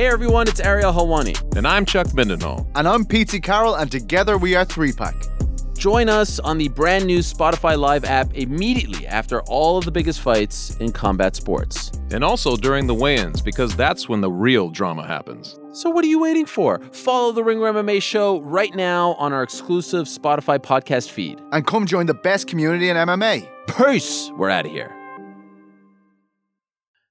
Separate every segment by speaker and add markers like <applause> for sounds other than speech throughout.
Speaker 1: Hey everyone, it's Ariel Helwani.
Speaker 2: And I'm Chuck Mindenhall.
Speaker 3: And I'm Pete Carroll, and together we are Three Pack.
Speaker 1: Join us on the brand new Spotify Live app immediately after all of the biggest fights in combat sports.
Speaker 2: And also during the weigh ins, because that's when the real drama happens.
Speaker 1: So, what are you waiting for? Follow the Ringer MMA show right now on our exclusive Spotify podcast feed.
Speaker 3: And come join the best community in MMA.
Speaker 1: Peace! We're out of here.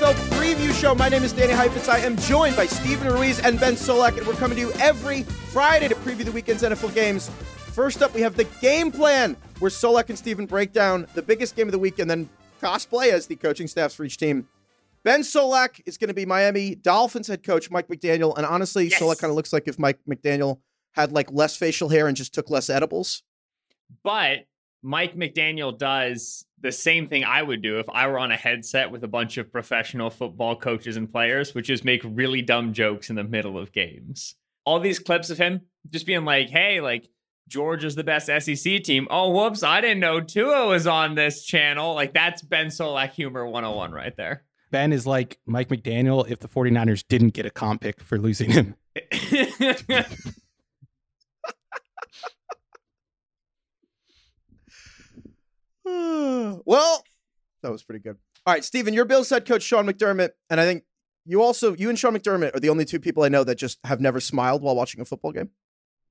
Speaker 4: NFL Preview Show. My name is Danny Heifetz. I am joined by Steven Ruiz and Ben Solak, and we're coming to you every Friday to preview the weekend's NFL games. First up, we have the game plan, where Solak and Steven break down the biggest game of the week and then cosplay as the coaching staffs for each team. Ben Solak is going to be Miami Dolphins head coach Mike McDaniel, and honestly,
Speaker 5: Yes.
Speaker 4: Solak kind of looks like if Mike McDaniel had like less facial hair and just took less edibles.
Speaker 5: But Mike McDaniel does the same thing I would do if I were on a headset with a bunch of professional football coaches and players, which is make really dumb jokes in the middle of games. All these clips of him just being like, hey, like, Georgia's the best SEC team. Oh, whoops, I didn't know Tua was on this channel. Like, that's Ben Solak humor 101 right there.
Speaker 6: Ben is like Mike McDaniel if the 49ers didn't get a comp pick for losing him. <laughs> <sighs>
Speaker 4: well, that was pretty good. All right, Steven, your Bills head coach Sean McDermott, and I think you also you and Sean McDermott are the only two people I know that just have never smiled while watching a football game.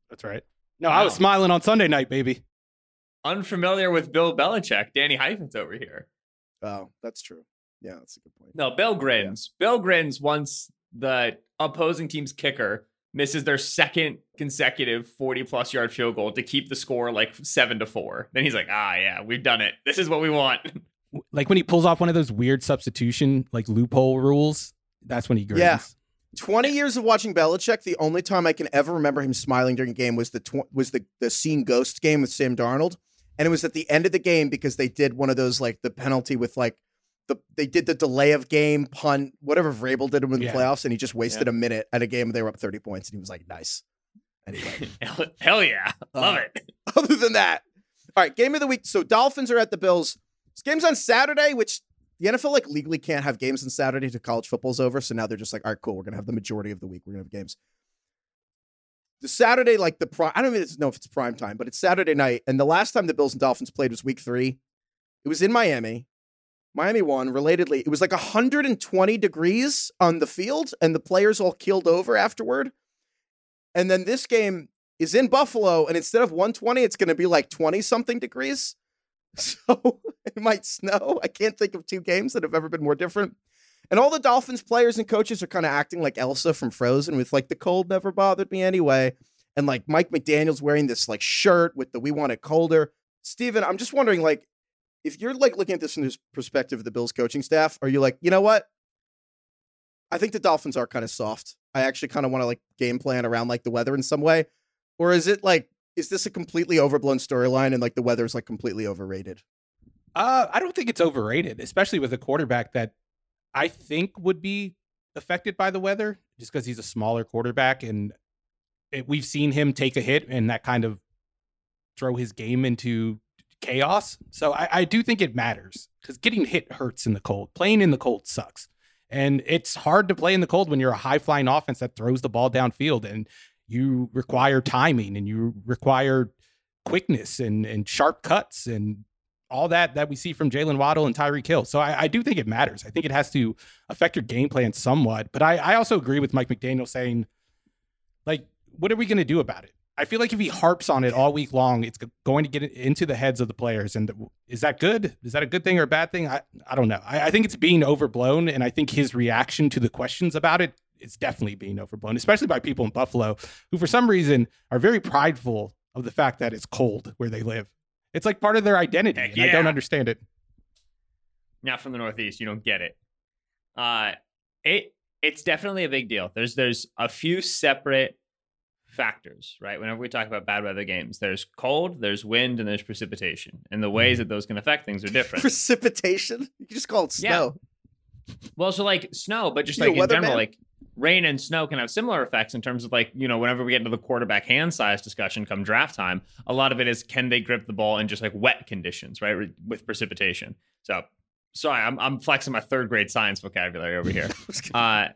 Speaker 6: That's right. No, I was smiling on Sunday night, baby.
Speaker 5: Unfamiliar with Bill Belichick, Danny Heifetz over here.
Speaker 4: Oh, that's true. Yeah, that's a good point.
Speaker 5: No, Bill grins. Bill grins once the opposing team's kicker misses their second consecutive 40 plus yard field goal to keep the score like seven to four. Then he's like, ah, yeah, we've done it. This is what we want. <laughs>
Speaker 6: Like when he pulls off one of those weird substitution like loophole rules, that's when he grins.
Speaker 4: Yeah. Twenty years of watching Belichick, the only time I can ever remember him smiling during a game was the tw- was the the scene Ghost game with Sam Darnold, and it was at the end of the game because they did one of those like the penalty with like the they did the delay of game punt whatever Vrabel did him in the
Speaker 6: Yeah.
Speaker 4: playoffs, and he just wasted a minute at a game they were up thirty points, and he was like, nice. Anyway. <laughs>
Speaker 5: hell, hell yeah. Love
Speaker 4: Uh,
Speaker 5: it. <laughs>
Speaker 4: other than that. All right, game of the week. So Dolphins are at the Bills. This game's on Saturday, which the NFL like legally can't have games on Saturday till college football's over. So now they're just like, all right, cool. We're gonna have the majority of the week. We're gonna have games. The Saturday, like the prime, I don't even know if it's prime time, but it's Saturday night. And the last time the Bills and Dolphins played was week three. It was in Miami. Miami won. Relatedly, it was like 120 degrees on the field, and the players all keeled over afterward. And then this game is in Buffalo, and instead of 120, it's going to be like 20 something degrees. <laughs> So it might snow. I can't think of two games that have ever been more different. And all the Dolphins players and coaches are kind of acting like Elsa from Frozen with like the cold never bothered me anyway. And like Mike McDaniel's wearing this like shirt with the we want it colder. Steven, I'm just wondering, like, if you're like looking at this from this perspective of the Bills coaching staff, are you like, you know what? I think the Dolphins are kind of soft. I actually kind of want to like game plan around like the weather in some way. Or is it like, is this a completely overblown storyline and like the weather's like completely overrated?
Speaker 6: Uh, I don't think it's overrated, especially with a quarterback that I think would be affected by the weather just because he's a smaller quarterback. And it, we've seen him take a hit and that kind of throw his game into chaos. So I, I do think it matters because getting hit hurts in the cold. Playing in the cold sucks. And it's hard to play in the cold when you're a high flying offense that throws the ball downfield. And you require timing and you require quickness and and sharp cuts and all that that we see from Jalen Waddle and Tyreek Hill. So I, I, do think it matters. I think it has to affect your game plan somewhat. But I, I also agree with Mike McDaniel saying, like, what are we going to do about it? I feel like if he harps on it all week long, it's going to get into the heads of the players. And is that good? Is that a good thing or a bad thing? I, I don't know. I, I think it's being overblown. And I think his reaction to the questions about it is definitely being overblown, especially by people in Buffalo who, for some reason, are very prideful of the fact that it's cold where they live. It's like part of their identity. And I don't understand it.
Speaker 5: Not from the Northeast, you don't get it. Uh, it it's definitely a big deal. There's there's a few separate factors, right? Whenever we talk about bad weather games, there's cold, there's wind, and there's precipitation, and the ways that those can affect things are different.
Speaker 4: Precipitation? You just call it
Speaker 5: Yeah.
Speaker 4: snow.
Speaker 5: Well, so like snow, but just like in general,
Speaker 4: weatherman?
Speaker 5: like rain and snow can have similar effects in terms of like, you know, whenever we get into the quarterback hand size discussion come draft time, a lot of it is can they grip the ball in just like wet conditions, right? With precipitation. So sorry, I'm I'm flexing my third grade science vocabulary over here. <laughs> Uh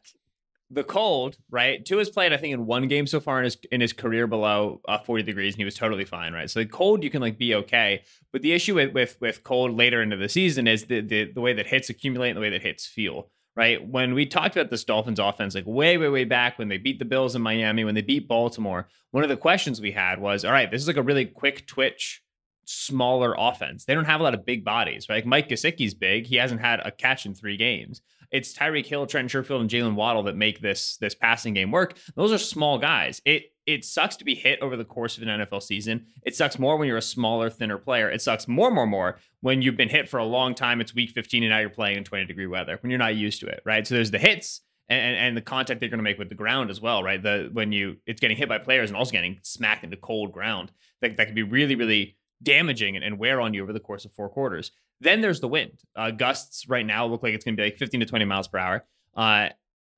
Speaker 5: the cold, right? Tua has played, I think, in one game so far in his in his career below uh, 40 degrees, and he was totally fine, right? So the cold, you can like be okay, but the issue with with, with cold later into the season is the, the the way that hits accumulate and the way that hits feel, right? When we talked about this Dolphins offense, like way way way back when they beat the Bills in Miami, when they beat Baltimore, one of the questions we had was, all right, this is like a really quick twitch. Smaller offense. They don't have a lot of big bodies, right? Like Mike Gesicki's big. He hasn't had a catch in three games it's Tyreek Hill, Trent Sherfield, and Jalen Waddle that make this this passing game work. Those are small guys. It it sucks to be hit over the course of an NFL season. It sucks more when you're a smaller, thinner player. It sucks more, more, more when you've been hit for a long time. It's week 15 and now you're playing in 20 degree weather when you're not used to it, right? So there's the hits and, and, the contact they're going to make with the ground as well, right? The when you it's getting hit by players and also getting smacked into cold ground that that can be really, really damaging and, and wear on you over the course of four quarters. Then there's the wind. Uh, gusts right now look like it's going to be like 15 to 20 miles per hour. Uh,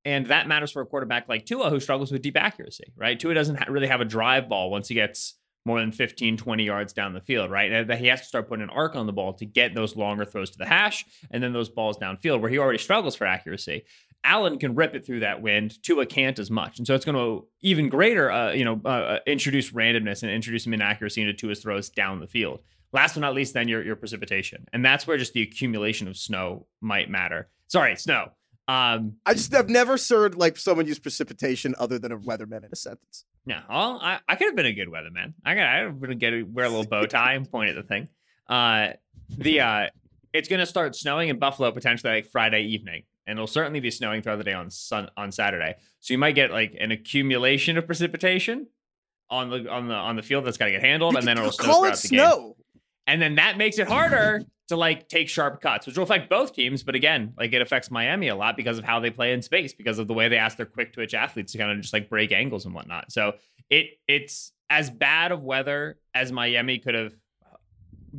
Speaker 5: and that matters for a quarterback like Tua, who struggles with deep accuracy, right? Tua doesn't ha- really have a drive ball once he gets more than 15, 20 yards down the field, right? He has to start putting an arc on the ball to get those longer throws to the hash and then those balls downfield where he already struggles for accuracy. Allen can rip it through that wind. Tua can't as much, and so it's going to even greater, uh, you know, uh, uh, introduce randomness and introduce some inaccuracy into Tua's throws down the field. Last but not least, then your your precipitation, and that's where just the accumulation of snow might matter. Sorry, snow. Um,
Speaker 4: I just have never heard like someone use precipitation other than a weatherman in a sentence.
Speaker 5: yeah, well, I, I could have been a good weatherman. I got I would have get wear a little bow tie and point at the thing. Uh, the uh, it's going to start snowing in Buffalo potentially like Friday evening, and it'll certainly be snowing throughout the day on sun on Saturday. So you might get like an accumulation of precipitation on the on the on the field that's got to get handled, and then it'll
Speaker 4: call
Speaker 5: throughout
Speaker 4: it
Speaker 5: the game.
Speaker 4: snow.
Speaker 5: And then that makes it harder to like take sharp cuts, which will affect both teams. But again, like it affects Miami a lot because of how they play in space, because of the way they ask their quick twitch athletes to kind of just like break angles and whatnot. So it it's as bad of weather as Miami could have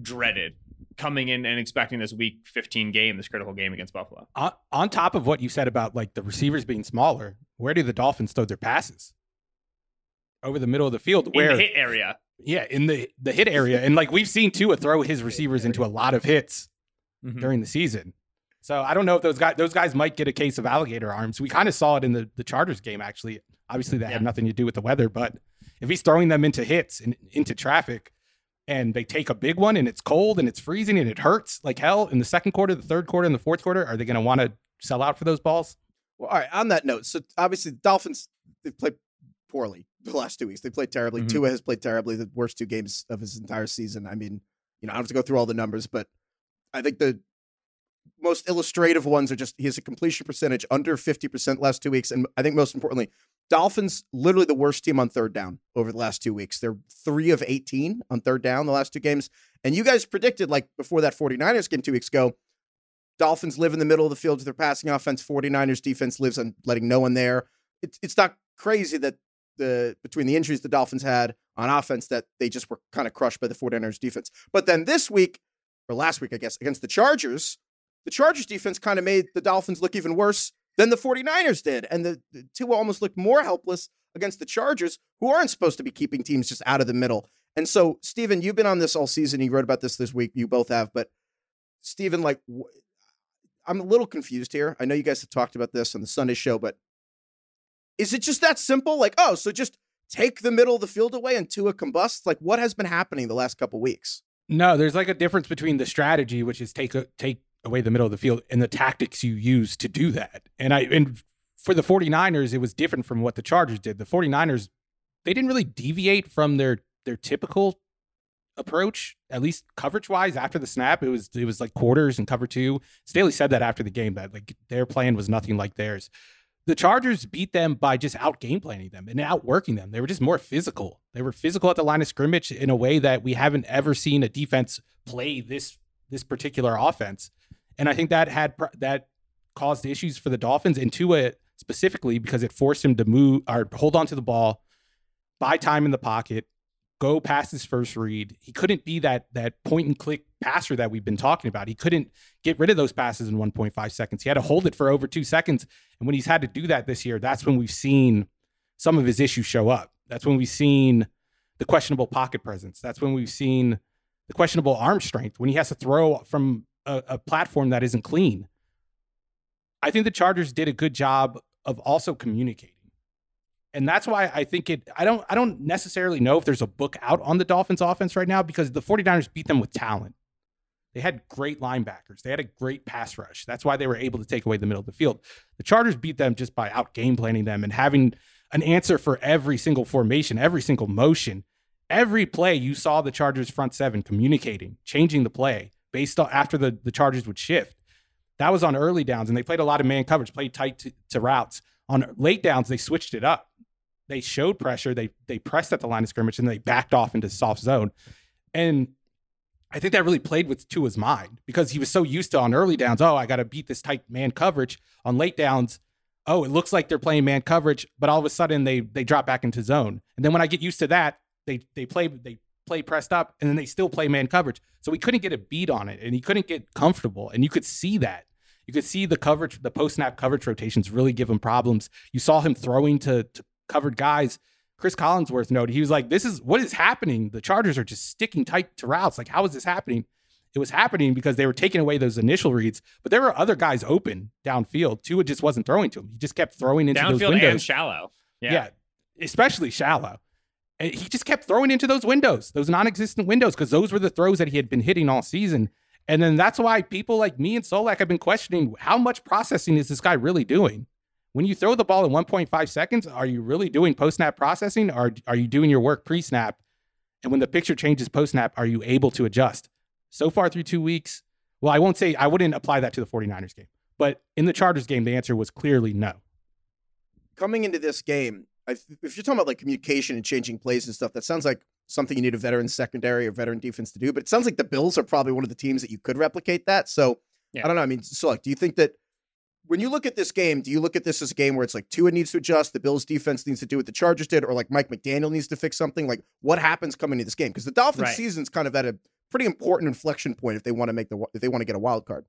Speaker 5: dreaded coming in and expecting this week 15 game, this critical game against Buffalo.
Speaker 6: On, on top of what you said about like the receivers being smaller, where do the Dolphins throw their passes? Over the middle of the field,
Speaker 5: In
Speaker 6: where
Speaker 5: the hit area.
Speaker 6: Yeah, in the the hit area, and like we've seen Tua throw his receivers into a lot of hits
Speaker 5: Mhm.
Speaker 6: during the season. So I don't know if those guys those guys might get a case of alligator arms. We kind of saw it in the the Chargers game actually. Obviously that
Speaker 5: Yeah.
Speaker 6: had nothing to do with the weather, but if he's throwing them into hits and into traffic and they take a big one and it's cold and it's freezing and it hurts like hell in the second quarter, the third quarter, and the fourth quarter, are they going to want to sell out for those balls?
Speaker 4: Well, all right. On that note, so obviously the Dolphins they've played poorly the last two weeks. They played terribly.
Speaker 5: Mhm.
Speaker 4: Tua has played terribly. The worst two games of his entire season. I mean, you know, I don't have to go through all the numbers, but I think the most illustrative ones are just he has a completion percentage under 50% last two weeks. And I think most importantly, Dolphins literally the worst team on third down over the last two weeks. They're three of 18 on third down the last two games. And you guys predicted, like before that 49ers game two weeks ago, Dolphins live in the middle of the field with their passing offense. 49ers defense lives on letting no one there. It's it's not crazy that the between the injuries the Dolphins had on offense that they just were kind of crushed by the 49ers defense. But then this week, or last week, I guess, against the Chargers, the Chargers defense kind of made the Dolphins look even worse than the 49ers did. And the, the Tua almost looked more helpless against the Chargers, who aren't supposed to be keeping teams just out of the middle. And so, Steven, you've been on this all season. You wrote about this this week. You both have. But, Steven, like, wh- I'm a little confused here. I know you guys have talked about this on the Sunday show, but is it just that simple? Like, oh, so just take the middle of the field away and Tua combust? Like, what has been happening the last couple weeks?
Speaker 6: No, there's like a difference between the strategy, which is take a, take away the middle of the field, and the tactics you use to do that. And I and for the 49ers, it was different from what the Chargers did. The 49ers, they didn't really deviate from their their typical approach, at least coverage wise. After the snap, it was it was like quarters and cover two. Staley said that after the game that like their plan was nothing like theirs. The Chargers beat them by just out game planning them and outworking them. They were just more physical. They were physical at the line of scrimmage in a way that we haven't ever seen a defense play this this particular offense. And I think that had that caused issues for the Dolphins and Tua specifically because it forced him to move or hold on to the ball, buy time in the pocket, go past his first read. He couldn't be that that point and click passer that we've been talking about. He couldn't get rid of those passes in 1.5 seconds. He had to hold it for over 2 seconds. And when he's had to do that this year, that's when we've seen some of his issues show up. That's when we've seen the questionable pocket presence. That's when we've seen the questionable arm strength when he has to throw from a, a platform that isn't clean. I think the Chargers did a good job of also communicating and that's why I think it I don't I don't necessarily know if there's a book out on the Dolphins offense right now because the 49ers beat them with talent. They had great linebackers. They had a great pass rush. That's why they were able to take away the middle of the field. The Chargers beat them just by out game planning them and having an answer for every single formation, every single motion. Every play you saw the Chargers front seven communicating, changing the play based on after the, the Chargers would shift. That was on early downs, and they played a lot of man coverage, played tight to, to routes. On late downs, they switched it up they showed pressure. They they pressed at the line of scrimmage and they backed off into soft zone. And I think that really played with Tua's mind because he was so used to on early downs, oh, I got to beat this tight man coverage. On late downs, oh, it looks like they're playing man coverage, but all of a sudden they they drop back into zone. And then when I get used to that, they they play they play pressed up and then they still play man coverage. So he couldn't get a beat on it and he couldn't get comfortable. And you could see that. You could see the coverage, the post snap coverage rotations really give him problems. You saw him throwing to, to covered guys. Chris Collinsworth noted he was like, "This is what is happening. The Chargers are just sticking tight to routes. Like, how is this happening?" It was happening because they were taking away those initial reads, but there were other guys open downfield. Tua just wasn't throwing to him. He just kept throwing into
Speaker 5: downfield
Speaker 6: those windows.
Speaker 5: and shallow. Yeah.
Speaker 6: yeah, especially shallow. And he just kept throwing into those windows, those non-existent windows, because those were the throws that he had been hitting all season. And then that's why people like me and Solak have been questioning how much processing is this guy really doing? When you throw the ball in 1.5 seconds, are you really doing post snap processing or are you doing your work pre snap? And when the picture changes post snap, are you able to adjust? So far through two weeks, well, I won't say I wouldn't apply that to the 49ers game, but in the Chargers game, the answer was clearly no.
Speaker 4: Coming into this game, if you're talking about like communication and changing plays and stuff, that sounds like something you need a veteran secondary or veteran defense to do. But it sounds like the Bills are probably one of the teams that you could replicate that. So yeah. I don't know. I mean, so like, do you think that when you look at this game, do you look at this as a game where it's like Tua needs to adjust, the Bills defense needs to do what the Chargers did, or like Mike McDaniel needs to fix something? Like what happens coming into this game? Because the Dolphins right. season's kind of at a pretty important inflection point if they want to make the if they want to get a wild card.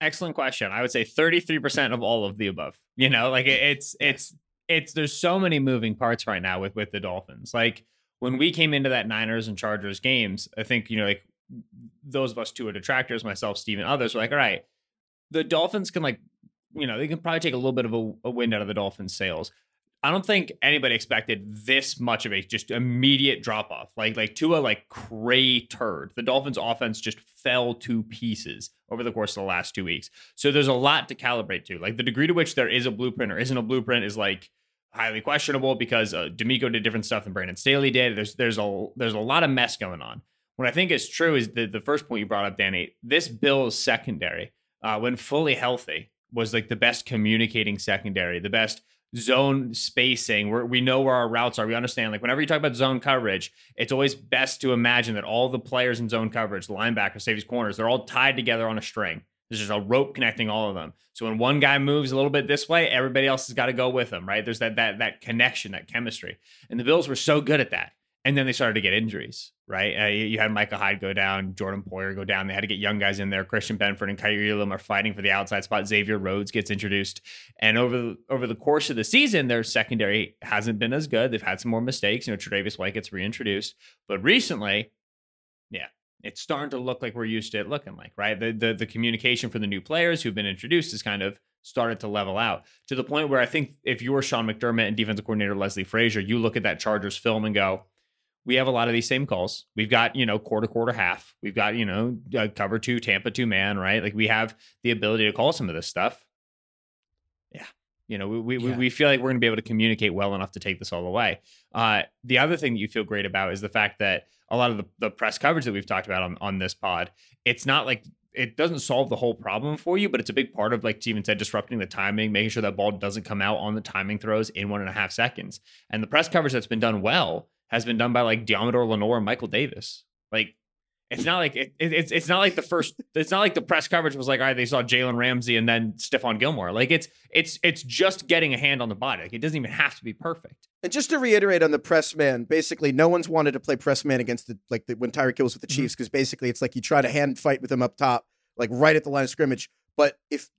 Speaker 5: Excellent question. I would say 33% of all of the above. You know, like it's it's it's there's so many moving parts right now with with the Dolphins. Like when we came into that Niners and Chargers games, I think, you know, like those of us Tua detractors, myself, Steve, and others were like, all right, the Dolphins can like you know, they can probably take a little bit of a, a wind out of the Dolphins' sails. I don't think anybody expected this much of a just immediate drop off. Like like Tua like cratered. The Dolphins offense just fell to pieces over the course of the last two weeks. So there's a lot to calibrate to. Like the degree to which there is a blueprint or isn't a blueprint is like highly questionable because uh, DeMeco did different stuff than Brandon Staley did. There's there's a there's a lot of mess going on. What I think is true is the the first point you brought up, Danny. This Bills secondary, uh, when fully healthy, was like the best communicating secondary, the best zone spacing where we know where our routes are. We understand like whenever you talk about zone coverage, it's always best to imagine that all the players in zone coverage, the linebackers, safeties, corners, they're all tied together on a string. There's just a rope connecting all of them. So when one guy moves a little bit this way, everybody else has got to go with him, right? There's that that that connection, that chemistry. And the Bills were so good at that. And then they started to get injuries, right? Uh, you had Micah Hyde go down, Jordan Poyer go down. They had to get young guys in there. Christian Benford and Kaiir Elam are fighting for the outside spot. Xavier Rhodes gets introduced, and over the, over the course of the season, their secondary hasn't been as good. They've had some more mistakes. You know, Tre'Davious White gets reintroduced, but recently, yeah, it's starting to look like we're used to it looking like, right? The, the the communication for the new players who've been introduced is kind of started to level out to the point where I think if you're Sean McDermott and defensive coordinator Leslie Frazier, you look at that Chargers film and go, we have a lot of these same calls. We've got, you know, quarter, quarter, half. We've got, you know, uh, cover two, Tampa two man, right? Like we have the ability to call some of this stuff. Yeah. You know, we, we,
Speaker 6: Yeah.
Speaker 5: we feel like we're going to be able to communicate well enough to take this all away. Uh, the other thing that you feel great about is the fact that a lot of the, the press coverage that we've talked about on, on this pod, it's not like it doesn't solve the whole problem for you, but it's a big part of, like Steven said, disrupting the timing, making sure that ball doesn't come out on the timing throws in one and a half seconds. And the press coverage that's been done well has been done by like Deommodore Lenoir and Michael Davis. Like it's not like it, it- it's it's not like the first it's not like the press coverage was like all right they saw Jalen Ramsey and then Stephon Gilmore like it's it's it's just getting a hand on the body like it doesn't even have to be perfect
Speaker 4: And just to reiterate on the press man, basically, no one's wanted to play press man against the like the, when Tyreek kills with the
Speaker 5: Mm-hmm.
Speaker 4: Chiefs because basically it's like you try to hand fight with him up top, like right at the line of scrimmage. But if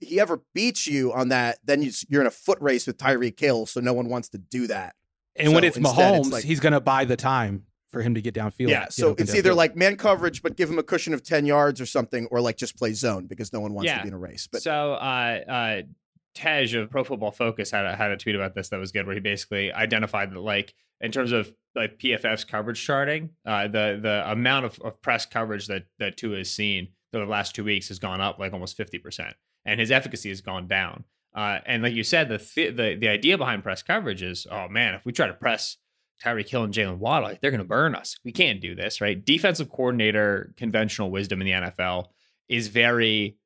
Speaker 4: he ever beats you on that, then you, you're in a foot race with Tyreek Hill, so no one wants to do that.
Speaker 6: And when it's
Speaker 4: instead,
Speaker 6: Mahomes,
Speaker 4: it's like-
Speaker 6: he's going to buy the time for him to get downfield.
Speaker 4: yeah, so
Speaker 6: open
Speaker 4: it's either
Speaker 6: downfield.
Speaker 4: like man coverage, but give him a cushion of ten yards or something, or like just play zone because no one wants
Speaker 5: Yeah.
Speaker 4: to be in a race. But
Speaker 5: so uh uh Tej of Pro Football Focus had a, had a tweet about this that was good where he basically identified that like in terms of like PFF's coverage charting uh the the amount of, of press coverage that that Tua has seen over the last two weeks has gone up like almost 50% and his efficacy has gone down uh, and like you said, the, th- the the idea behind press coverage is, oh man, if we try to press Tyreek Hill and Jalen Waddle, like, they're going to burn us. We can't do this, right? Defensive coordinator conventional wisdom in the NFL is very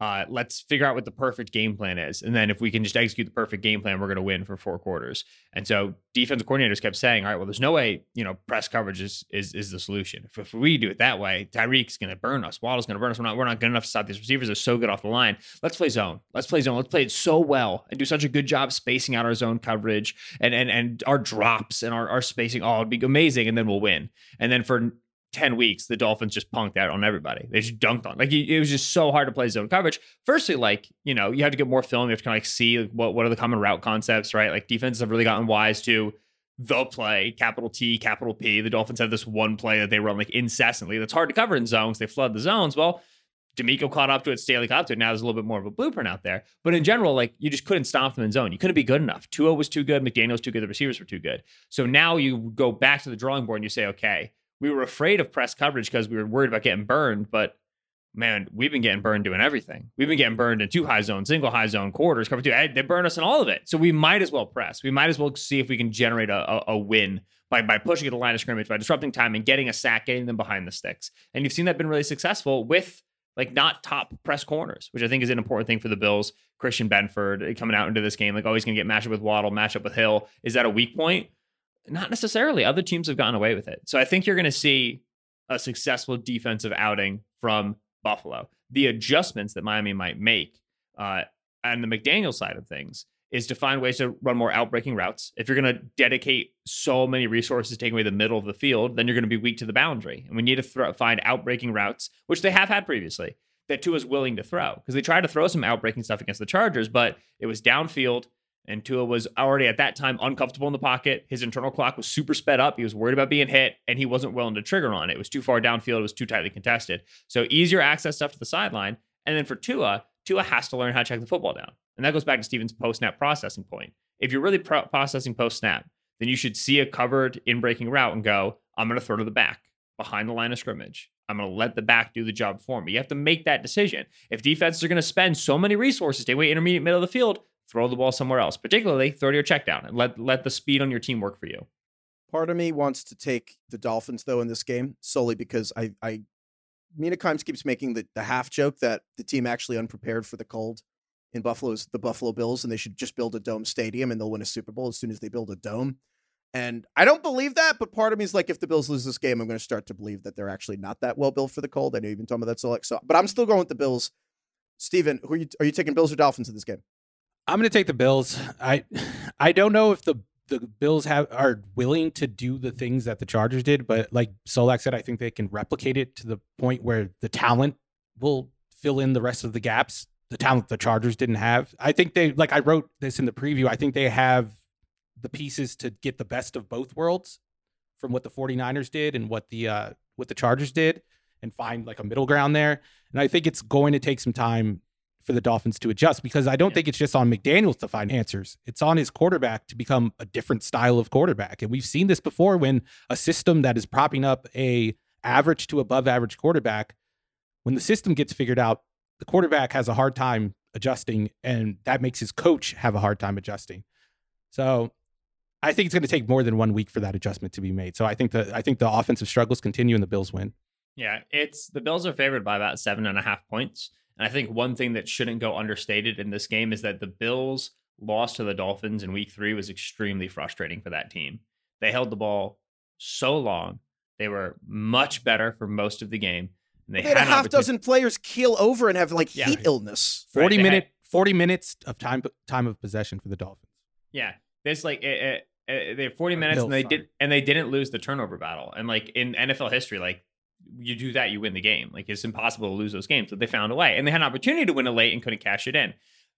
Speaker 5: uh, let's figure out what the perfect game plan is. And then if we can just execute the perfect game plan, we're going to win for four quarters. And so defensive coordinators kept saying, all right, well, there's no way, you know, press coverage is is, is the solution. If, if we do it that way, Tyreek's going to burn us. Waddle's going to burn us. We're not, we're not good enough to stop these receivers. They're so good off the line. Let's play zone. Let's play zone. Let's play it so well and do such a good job spacing out our zone coverage and and and our drops and our, our spacing. Oh, it'd be amazing. And then we'll win. And then for 10 weeks, the Dolphins just punked out on everybody. They just dunked on. Like it was just so hard to play zone coverage. Firstly, like, you know, you have to get more film. You have to kind of like see what, what are the common route concepts, right? Like defenses have really gotten wise to the play, capital T, capital P. The Dolphins have this one play that they run like incessantly. That's hard to cover in zones. They flood the zones. Well, DeMeco caught up to it, Staley caught up to it. Now there's a little bit more of a blueprint out there. But in general, like you just couldn't stop them in zone. You couldn't be good enough. Tua was too good. McDaniel was too good. The receivers were too good. So now you go back to the drawing board and you say, okay, we were afraid of press coverage because we were worried about getting burned. But man, we've been getting burned doing everything. We've been getting burned in two high zone, single high zone, quarters, cover two. Eh, they burned us in all of it. So we might as well press. We might as well see if we can generate a, a, a win by, by pushing at the line of scrimmage, by disrupting time and getting a sack, getting them behind the sticks. And you've seen that been really successful with like not top press corners, which I think is an important thing for the Bills. Christian Benford eh, coming out into this game, like, oh, going to get matched up with Waddle, match up with Hill. Is that a weak point? Not necessarily. Other teams have gotten away with it. So I think you're going to see a successful defensive outing from Buffalo. The adjustments that Miami might make uh, the McDaniel side of things is to find ways to run more outbreaking routes. If you're going to dedicate so many resources taking away the middle of the field, then you're going to be weak to the boundary. And we need to throw, find outbreaking routes, which they have had previously, that Tua is willing to throw. Because they tried to throw some outbreaking stuff against the Chargers, but it was downfield. And Tua was already at that time uncomfortable in the pocket. His internal clock was super sped up. He was worried about being hit, and he wasn't willing to trigger on it. It was too far downfield. It was too tightly contested. So easier access stuff to the sideline. And then for Tua, Tua has to learn how to check the football down. And that goes back to Steven's post snap processing point. If you're really pro- processing post snap, then you should see a covered in breaking route and go, I'm going to throw to the back behind the line of scrimmage. I'm going to let the back do the job for me. You have to make that decision. If defenses are going to spend so many resources to away intermediate middle of the field, throw the ball somewhere else, particularly throw to your check down and let, let the speed on your team work for you.
Speaker 4: Part of me wants to take the Dolphins though in this game solely because I I Mina Kimes keeps making the, the half joke that the team actually unprepared for the cold in Buffalo is the Buffalo Bills and they should just build a dome stadium and they'll win a Super Bowl as soon as they build a dome. And I don't believe that, but part of me is like, if the Bills lose this game, I'm going to start to believe that they're actually not that well built for the cold. I know you've been talking about that so like so, but I'm still going with the Bills. Steven, who are you are you taking Bills or Dolphins in this game?
Speaker 6: I'm going to take the Bills. I I don't know if the the Bills have are willing to do the things that the Chargers did, but like Solak said, I think they can replicate it to the point where the talent will fill in the rest of the gaps. The talent the Chargers didn't have. I think they like I wrote this in the preview. I think they have the pieces to get the best of both worlds from what the 49ers did and what the uh what the Chargers did and find like a middle ground there. And I think it's going to take some time for the Dolphins to adjust because I don't think it's just on McDaniels to find answers. It's on his quarterback to become a different style of quarterback. And we've seen this before when a system that is propping up a average to above average quarterback, when the system gets figured out, the quarterback has a hard time adjusting and that makes his coach have a hard time adjusting. So I think it's going to take more than one week for that adjustment to be made. So I think the I think the offensive struggles continue and the Bills win.
Speaker 5: Yeah, it's the Bills are favored by about seven and a half points. And I think one thing that shouldn't go understated in this game is that the Bills loss to the Dolphins in week three was extremely frustrating for that team. They held the ball so long. They were much better for most of the game. And they,
Speaker 4: They had a half
Speaker 5: opportunity-
Speaker 4: dozen players keel over and have like
Speaker 5: Yeah.
Speaker 4: heat illness.
Speaker 5: Right,
Speaker 6: 40
Speaker 5: had-
Speaker 6: minute 40 minutes of time time of possession for the Dolphins.
Speaker 5: Yeah, there's like it, it, it, they have 40 minutes
Speaker 6: Bills,
Speaker 5: and they
Speaker 6: sorry.
Speaker 5: did and they didn't lose the turnover battle. And like in NFL history, like you do that, you win the game. Like it's impossible to lose those games, but they found a way and they had an opportunity to win it late and couldn't cash it in.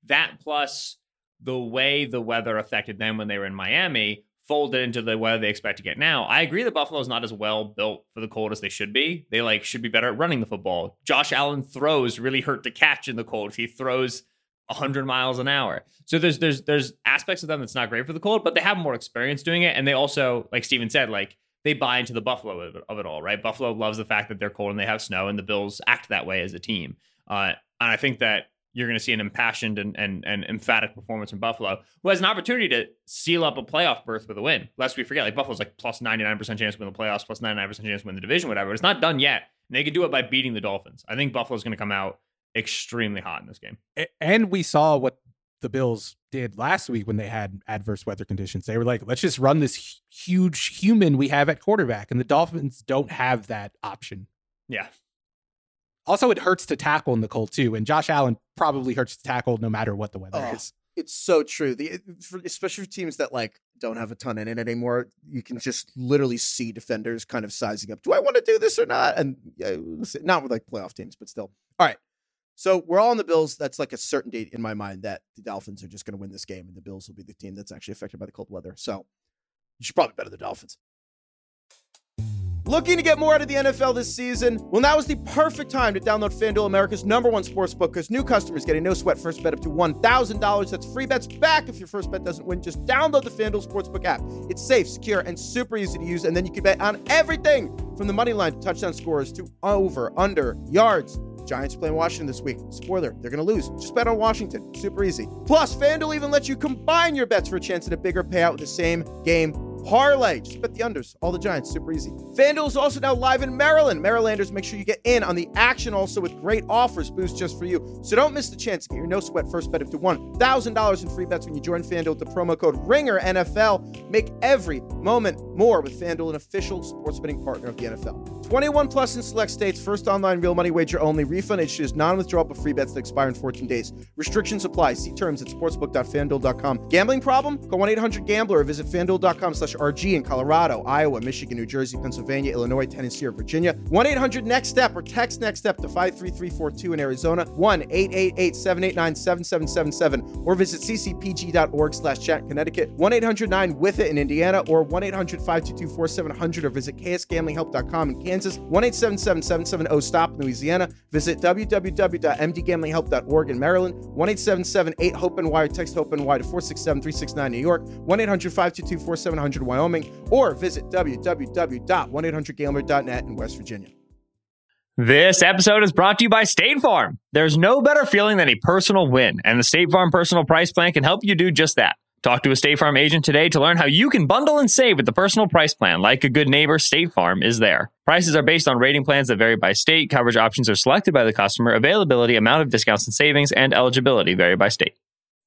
Speaker 5: That plus the way the weather affected them when they were in Miami folded into the weather they expect to get now. I agree that Buffalo's not as well built for the cold as they should be. They like should be better at running the football. Josh Allen throws really hurt to catch in the cold. He throws 100 miles an hour. So there's there's there's aspects of them that's not great for the cold, but they have more experience doing it and they also like Steven said like they buy into the Buffalo of it, of it all, right? Buffalo loves the fact that they're cold and they have snow and the Bills act that way as a team. Uh, and I think that you're going to see an impassioned and, and, and emphatic performance from Buffalo, who has an opportunity to seal up a playoff berth with a win. Lest we forget, like Buffalo's like plus 99% chance to win the playoffs, plus 99% chance to win the division, whatever. It's not done yet. And they can do it by beating the Dolphins. I think Buffalo's going to come out extremely hot in this game.
Speaker 6: And we saw what the Bills did last week when they had adverse weather conditions. They were like, let's just run this huge human we have at quarterback. And the Dolphins don't have that option.
Speaker 5: Yeah.
Speaker 6: Also, it hurts to tackle in the cold too. And Josh Allen probably hurts to tackle no matter what the weather
Speaker 4: Oh.
Speaker 6: is.
Speaker 4: It's so true. The for, especially for teams that like don't have a ton in it anymore, you can just literally see defenders kind of sizing up. Do I want to do this or not? And yeah, not with like playoff teams, but still. All right. So we're all on the Bills. That's like a certain date in my mind that the Dolphins are just going to win this game, and the Bills will be the team that's actually affected by the cold weather. So you should probably bet on the Dolphins. Looking to get more out of the NFL this season? Well, now is the perfect time to download FanDuel, America's number one sports book, because new customers get a no sweat first bet up to $1,000. That's free bets back if your first bet doesn't win. Just download the FanDuel Sportsbook app. It's safe, secure, and super easy to use, and then you can bet on everything from the money line to touchdown scores to over, under, yards. Giants playing Washington this week. Spoiler, they're going to lose. Just bet on Washington. Super easy. Plus, FanDuel even lets you combine your bets for a chance at a bigger payout with the same game parlay. Just bet the unders. All the Giants. Super easy. FanDuel is also now live in Maryland. Marylanders, make sure you get in on the action also with great offers boost just for you. So don't miss the chance to get your no sweat first bet up to $1,000 in free bets when you join FanDuel with the promo code RINGERNFL. Make every moment more with FanDuel, an official sports betting partner of the NFL. 21 plus in select states. First online real money wager only. Refund issued is non-withdrawable free bets that expire in 14 days. Restrictions apply. See terms at sportsbook.fanduel.com. Gambling problem? Call 1-800-GAMBLER or visit fanduel.com slash RG in Colorado, Iowa, Michigan, New Jersey, Pennsylvania, Illinois, Tennessee, or Virginia. 1-800-NEXT-STEP or text NEXT STEP to 53342 in Arizona. 1-888-789-7777 or visit ccpg.org slash chat Connecticut. 1-800-9-WITH-IT in Indiana or 1-800-522-4700 or visit ksgamblinghelp.com in Kansas. 1-877-770-STOP in Louisiana. Visit www.mdgamblinghelp.org in Maryland. 1-877-8-HOPE-NY or text HOPE-NY to 467-369 New York. 1-800-522-4700 Wyoming or visit www.1800gambler.net in West Virginia.
Speaker 5: This episode is brought to you by State Farm. There's no better feeling than a personal win, and the State Farm Personal Price Plan can help you do just that. Talk to a State Farm agent today to learn how you can bundle and save with the personal price plan. Like a good neighbor, State Farm is there. Prices are based on rating plans that vary by state. Coverage options are selected by the customer. Availability, amount of discounts and savings, and eligibility vary by state.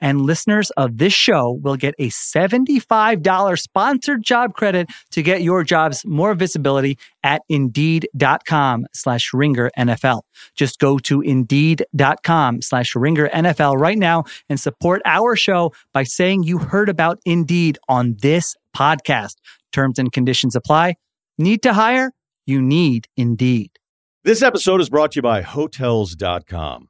Speaker 7: And listeners of this show will get a $75 sponsored job credit to get your jobs more visibility at indeed.com slash ringer NFL. Just go to indeed.com slash ringer NFL right now and support our show by saying you heard about Indeed on this podcast. Terms and conditions apply. Need to hire? You need Indeed.
Speaker 8: This episode is brought to you by Hotels.com.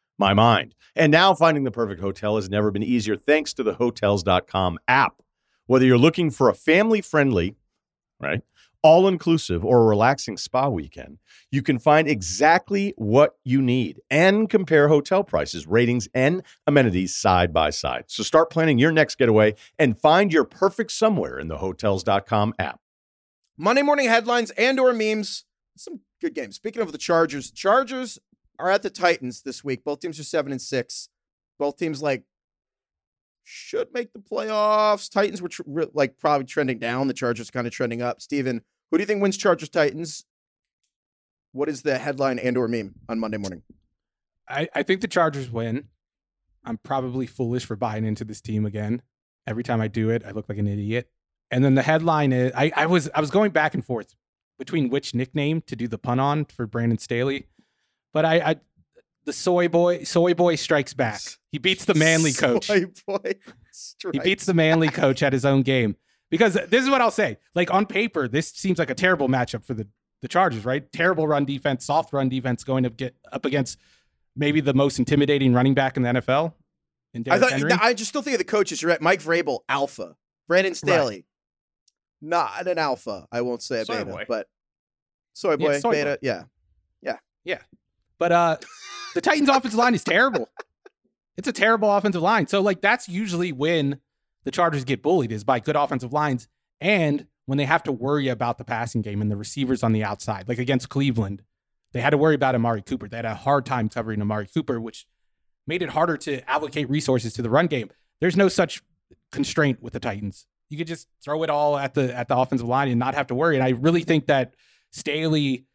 Speaker 8: my mind. And now finding the perfect hotel has never been easier thanks to the hotels.com app. Whether you're looking for a family friendly, right, all inclusive or a relaxing spa weekend, you can find exactly what you need and compare hotel prices, ratings, and amenities side by side. So start planning your next getaway and find your perfect somewhere in the hotels.com app.
Speaker 4: Monday morning headlines and or memes. Some good games. Speaking of the Chargers, Chargers are at the Titans this week. Both teams are seven and six. Both teams like should make the playoffs. Titans were tr- like probably trending down. The Chargers kind of trending up. Steven, who do you think wins Chargers Titans? What is the headline and or meme on Monday morning?
Speaker 6: I, I think the Chargers win. I'm probably foolish for buying into this team again. Every time I do it, I look like an idiot. And then the headline is I, I was I was going back and forth between which nickname to do the pun on for Brandon Staley. But I, I the soy boy soy boy strikes back. He beats the manly coach.
Speaker 4: Soy boy <laughs>
Speaker 6: He beats the manly coach at his own game. Because this is what I'll say. Like on paper, this seems like a terrible matchup for the, the Chargers, right? Terrible run defense, soft run defense going to get up against maybe the most intimidating running back in the NFL. In
Speaker 4: I thought
Speaker 6: Henry.
Speaker 4: I just still think of the coaches. You're right. Mike Vrabel, alpha. Brandon Staley, not an alpha. I won't say a
Speaker 5: Soy
Speaker 4: beta,
Speaker 5: boy.
Speaker 4: but soy boy,
Speaker 6: soy
Speaker 4: beta.
Speaker 6: boy.
Speaker 4: Yeah, yeah, yeah.
Speaker 6: But uh the Titans offensive line is terrible. It's a terrible offensive line. So like that's usually when the Chargers get bullied is by good offensive lines and when they have to worry about the passing game and the receivers on the outside. Like against Cleveland, they had to worry about Amari Cooper. They had a hard time covering Amari Cooper, which made it harder to allocate resources to the run game. There's no such constraint with the Titans. You could just throw it all at the at the offensive line and not have to worry. And I really think that Staley,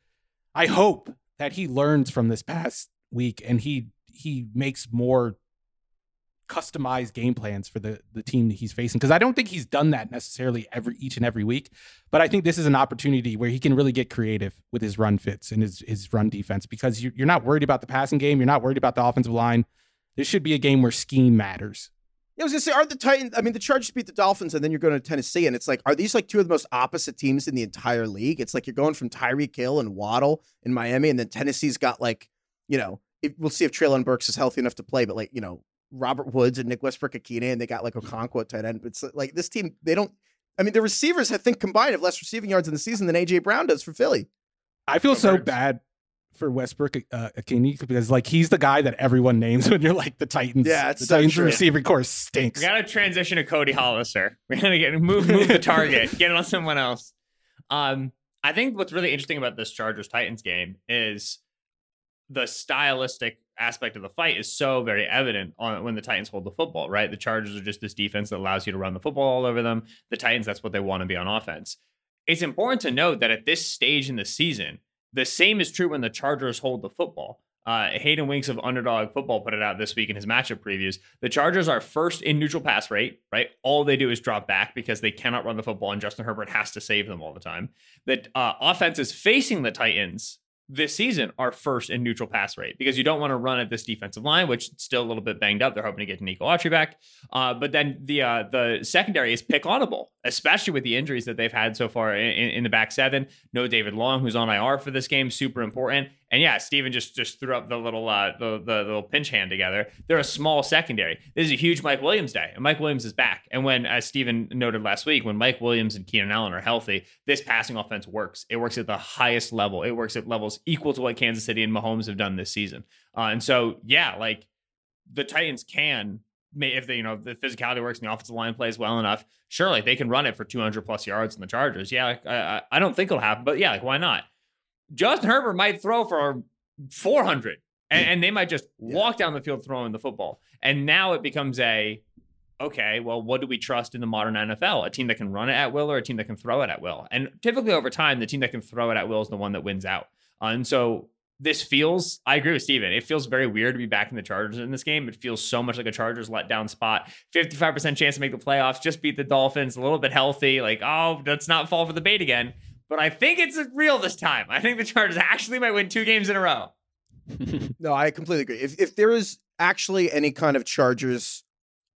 Speaker 6: I hope that he learns from this past week and he he makes more customized game plans for the the team that he's facing. Because I don't think he's done that necessarily every each and every week but I think this is an opportunity where he can really get creative with his run fits and his his run defense because you, you're not worried about the passing game you're not worried about the offensive line. This should be a game where scheme matters
Speaker 4: I was gonna say, aren't the Titans? I mean, the Chargers beat the Dolphins, and then you're going to Tennessee, and it's like, are these like two of the most opposite teams in the entire league? It's like you're going from Tyreek Hill and Waddle in Miami, and then Tennessee's got like, you know, if, we'll see if Treylon Burks is healthy enough to play, but like, you know, Robert Woods and Nick Westbrook-Ikhine, and they got like Okonkwo at tight end. But it's like this team, they don't. I mean, the receivers I think combined have less receiving yards in the season than AJ Brown does for Philly.
Speaker 6: I feel
Speaker 5: Go
Speaker 6: so bad for Westbrook uh, Ikhine because like he's the guy that everyone names <laughs> when you're like the Titans
Speaker 4: Yeah, it's
Speaker 6: the
Speaker 4: so
Speaker 6: Titans
Speaker 4: true.
Speaker 6: receiving corps stinks
Speaker 5: We gotta transition to Cody Hollister. <laughs> We gotta get move move the target, get it on someone else. Um, I think what's really interesting about this Chargers Titans game is the stylistic aspect of the fight is so very evident on when the Titans hold the football, right? The Chargers are just this defense that allows you to run the football all over them. The Titans, that's what they want to be on offense. It's important to note that at this stage in the season, the same is true when the Chargers hold the football. Uh, Hayden Winks of Underdog Football put it out this week in his matchup previews. The Chargers are first in neutral pass rate, right? All they do is drop back because they cannot run the football, and Justin Herbert has to save them all the time. The uh, offenses facing the Titans this season are first in neutral pass rate because you don't want to run at this defensive line, which is still a little bit banged up. They're hoping to get Nico Autry back. Uh, but then the uh, the secondary is pick onable, especially with the injuries that they've had so far in, in, the back seven. No David Long, who's on IR for this game, super important. And yeah, Steven just just threw up the little uh, the, the little pinch hand together. They're a small secondary. This is a huge Mike Williams day, and Mike Williams is back. And when, as Steven noted last week, when Mike Williams and Keenan Allen are healthy, this passing offense works. It works at the highest level. It works at levels equal to what Kansas City and Mahomes have done this season. Uh, and so, yeah, like the Titans can, if they, you know, the physicality works and the offensive line plays well enough, surely they can run it for 200 plus yards in the Chargers. Yeah, like, I, I don't think it'll happen, but yeah, like why not? Justin Herbert might throw for 400 and, and they might just walk down the field throwing the football. And now it becomes a, okay, well, what do we trust in the modern NFL? A team that can run it at will or a team that can throw it at will? And typically over time, the team that can throw it at will is the one that wins out. Uh, and so this feels, I agree with Steven. It feels very weird to be back in the Chargers in this game. It feels so much like a Chargers letdown spot. 55% chance to make the playoffs, just beat the Dolphins, a little bit healthy. Like, oh, let's not fall for the bait again. But I think it's real this time. I think the Chargers actually might win two games in a row. <laughs>
Speaker 4: no, I completely agree. If if there is actually any kind of Chargers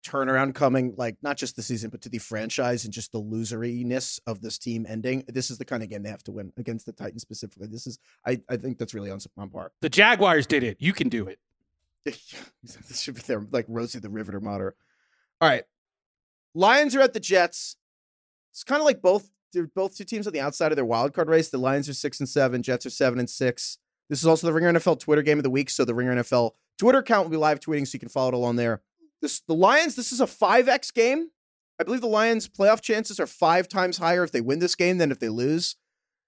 Speaker 4: turnaround coming, like not just the season, but to the franchise and just the loseriness of this team ending. This is the kind of game they have to win against the Titans specifically. This is, I, I think that's really on, on par.
Speaker 6: The Jaguars did it. You can do it. <laughs>
Speaker 4: this should be their like Rosie the Riveter motto. All right, Lions are at the Jets. It's kind of like both. They're both two teams on the outside of their wild card race. The Lions are six and seven. Jets are seven and six. This is also the Ringer NFL Twitter game of the week. So the Ringer NFL Twitter account will be live tweeting, so you can follow it along there. This the Lions. This is a five x game. I believe the Lions' playoff chances are five times higher if they win this game than if they lose.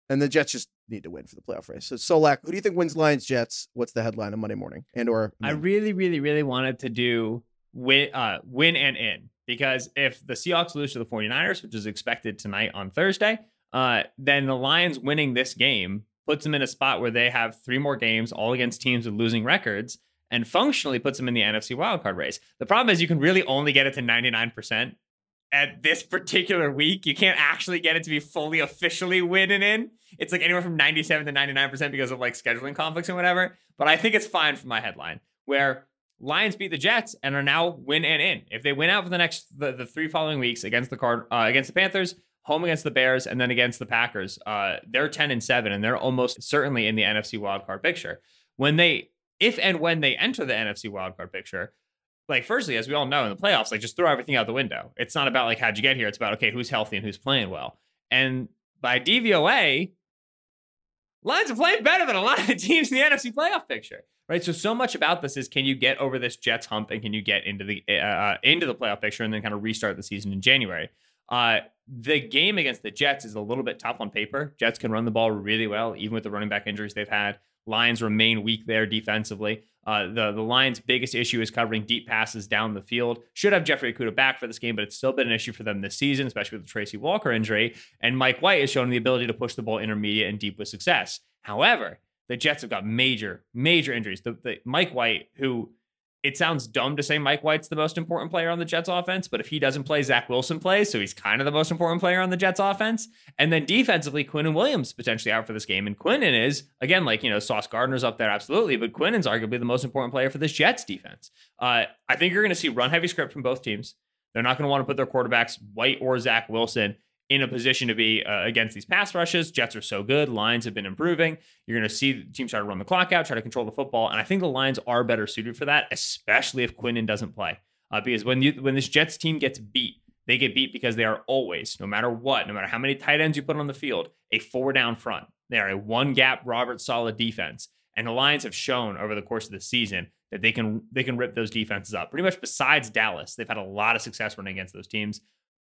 Speaker 4: And the Jets just need to win for the playoff race. So Solak, who do you think wins Lions Jets? What's the headline on Monday morning? And or
Speaker 5: I really, really, really wanted to do win uh win and in because if the Seahawks lose to the 49ers, which is expected tonight on Thursday, uh, then the Lions winning this game puts them in a spot where they have three more games all against teams with losing records and functionally puts them in the NFC wildcard race. The problem is you can really only get it to 99% at this particular week. You can't actually get it to be fully officially winning in. It's like anywhere from 97 to 99% because of like scheduling conflicts and whatever. But I think it's fine for my headline where Lions beat the Jets and are now win and in. If they win out for the next the, the three following weeks against the card uh, against the Panthers, home against the Bears, and then against the Packers, uh, they're 10 and 7 and they're almost certainly in the NFC wildcard picture. When they if and when they enter the NFC wildcard picture, like firstly, as we all know in the playoffs, like just throw everything out the window. It's not about like how'd you get here. It's about okay, who's healthy and who's playing well. And by DVOA, Lions are playing better than a lot of the <laughs> teams in the NFC playoff picture, right? So so much about this is can you get over this Jets hump and can you get into the uh, uh into the playoff picture and then kind of restart the season in January. Uh, the game against the Jets is a little bit tough on paper. Jets can run the ball really well, even with the running back injuries they've had. Lions remain weak there defensively. Uh, the the Lions' biggest issue is covering deep passes down the field. Should have Jeffrey Okudah back for this game, but it's still been an issue for them this season, especially with the Tracy Walker injury. And Mike White has shown the ability to push the ball intermediate and deep with success. However, the Jets have got major, major injuries. The, the Mike White, who it sounds dumb to say Mike White's the most important player on the Jets offense, but if he doesn't play, Zach Wilson plays. So he's kind of the most important player on the Jets offense. And then defensively, Quinnen Williams potentially out for this game. And Quinnen is, again, like, you know, Sauce Gardner's up there, absolutely. But Quinnen's arguably the most important player for this Jets defense. Uh, I think you're going to see run heavy script from both teams. They're not going to want to put their quarterbacks, White or Zach Wilson, in a position to be uh, against these pass rushes. Jets are so good. Lions have been improving. You're going to see the teams try to run the clock out, try to control the football, and I think the Lions are better suited for that, especially if Quinnen doesn't play. Uh, because when you when this Jets team gets beat, they get beat because they are always, no matter what, no matter how many tight ends you put on the field, a four down front. They are a one gap Robert Saleh defense, and the Lions have shown over the course of the season that they can they can rip those defenses up. Pretty much besides Dallas, they've had a lot of success running against those teams.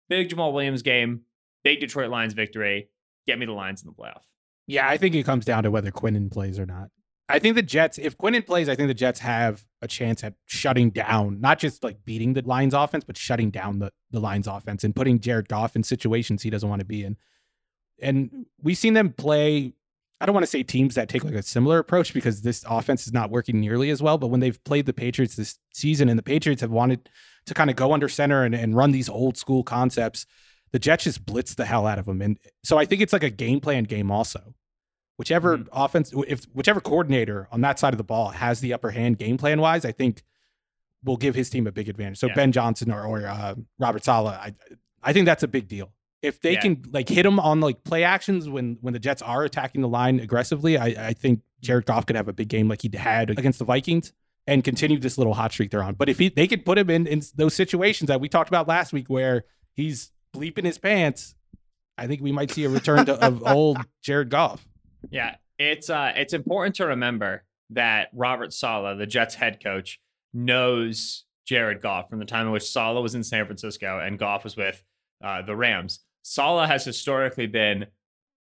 Speaker 5: Big Jamaal Williams game Big Detroit Lions victory. Get me the Lions in the playoff.
Speaker 6: Yeah, I think it comes down to whether Quinnen plays or not. I think the Jets, if Quinnen plays, I think the Jets have a chance at shutting down, not just like beating the Lions offense, but shutting down the, the Lions offense and putting Jared Goff in situations he doesn't want to be in. And we've seen them play, I don't want to say teams that take like a similar approach because this offense is not working nearly as well. But when they've played the Patriots this season and the Patriots have wanted to kind of go under center and, and run these old school concepts, the Jets just blitz the hell out of them. And so I think it's like a game plan game also. Whichever mm-hmm. offense, if whichever coordinator on that side of the ball has the upper hand game plan wise, I think will give his team a big advantage. So yeah. Ben Johnson or, or uh, Robert Saleh, I, I think that's a big deal. If they yeah. can like hit him on like play actions when when the Jets are attacking the line aggressively, I, I think Jared Goff could have a big game like he had against the Vikings and continue this little hot streak they're on. But if he, they could put him in in those situations that we talked about last week where he's bleeping his pants, I think we might see a return to, of <laughs> old Jared Goff.
Speaker 5: Yeah, it's uh, it's important to remember that Robert Saleh, the Jets head coach, knows Jared Goff from the time in which Saleh was in San Francisco and Goff was with uh, the Rams. Saleh has historically been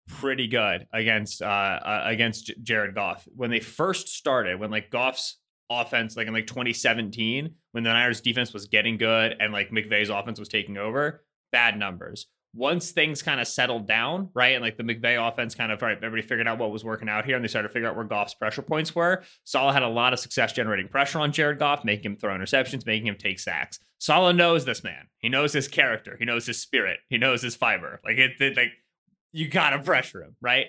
Speaker 5: pretty good against uh, uh, against Jared Goff. When they first started, when like Goff's offense, like in like 2017, when the Niners defense was getting good and like McVay's offense was taking over, bad numbers. once things kind of settled down, right, and like the McVay offense kind of, right, everybody figured out what was working out here, and they started to figure out where Goff's pressure points were. Saleh had a lot of success generating pressure on Jared Goff, making him throw interceptions, making him take sacks. Saleh knows this man. He knows his character. He knows his spirit. He knows his fiber. Like it, it like you gotta pressure him, right?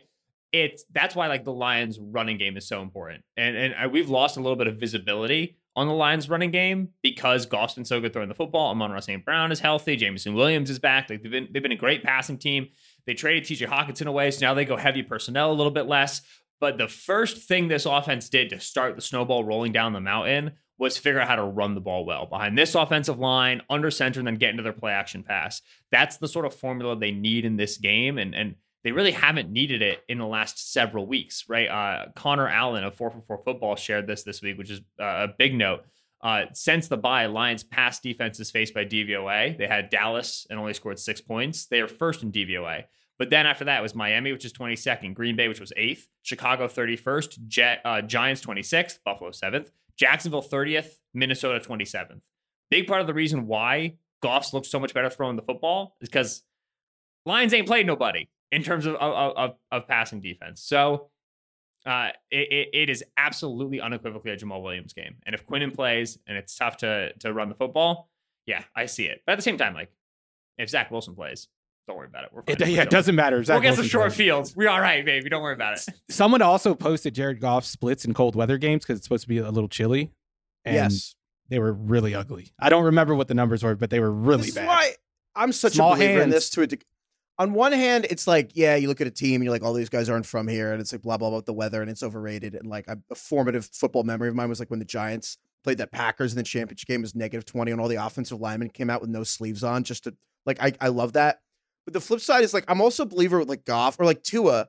Speaker 5: It's that's why like the Lions' running game is so important, and and I, we've lost a little bit of visibility on the Lions running game because Goff's been so good throwing the football. Amon-Ra St. Brown is healthy. Jameson Williams is back. Like they've been they've been a great passing team. They traded TJ Hockenson away, so now they go heavy personnel a little bit less. But the first thing this offense did to start the snowball rolling down the mountain was figure out how to run the ball well behind this offensive line, under center, and then get into their play action pass. That's the sort of formula they need in this game. And and they really haven't needed it in the last several weeks, right? Uh, Connor Allen of 444 Football shared this this week, which is uh, a big note. Uh, since the bye, Lions' pass defense is faced by DVOA. They had Dallas and only scored six points. They are first in DVOA. But then after that was Miami, which is 22nd, Green Bay, which was eighth, Chicago 31st, Jet, uh, Giants 26th, Buffalo 7th, Jacksonville 30th, Minnesota 27th. Big part of the reason why Goff's looked so much better throwing the football is because Lions ain't played nobody in terms of of, of, of passing defense. So uh, it, it is absolutely unequivocally a Jamaal Williams game. And if Quinnen plays and it's tough to to run the football, yeah, I see it. But at the same time, like if Zach Wilson plays, don't worry about it. We're fine.
Speaker 6: It,
Speaker 5: We're
Speaker 6: yeah, it doesn't matter. Zach
Speaker 5: we'll get some short
Speaker 6: ready.
Speaker 5: fields. We're all right, baby. Don't worry about it. <laughs>
Speaker 6: Someone also posted Jared Goff splits in cold weather games because it's supposed to be a little chilly. And
Speaker 4: yes.
Speaker 6: they were really ugly. I don't remember what the numbers were, but they were really
Speaker 4: this
Speaker 6: bad.
Speaker 4: why I'm such
Speaker 6: Small
Speaker 4: a believer in this. To a deg- on one hand, it's like, yeah, you look at a team and you're like, all these guys aren't from here, and it's like blah blah blah the weather, and it's overrated. And like a, a formative football memory of mine was like when the Giants played that Packers in the championship game was negative twenty, and all the offensive linemen came out with no sleeves on, just to like I I love that. But the flip side is like I'm also a believer with like Goff or like Tua.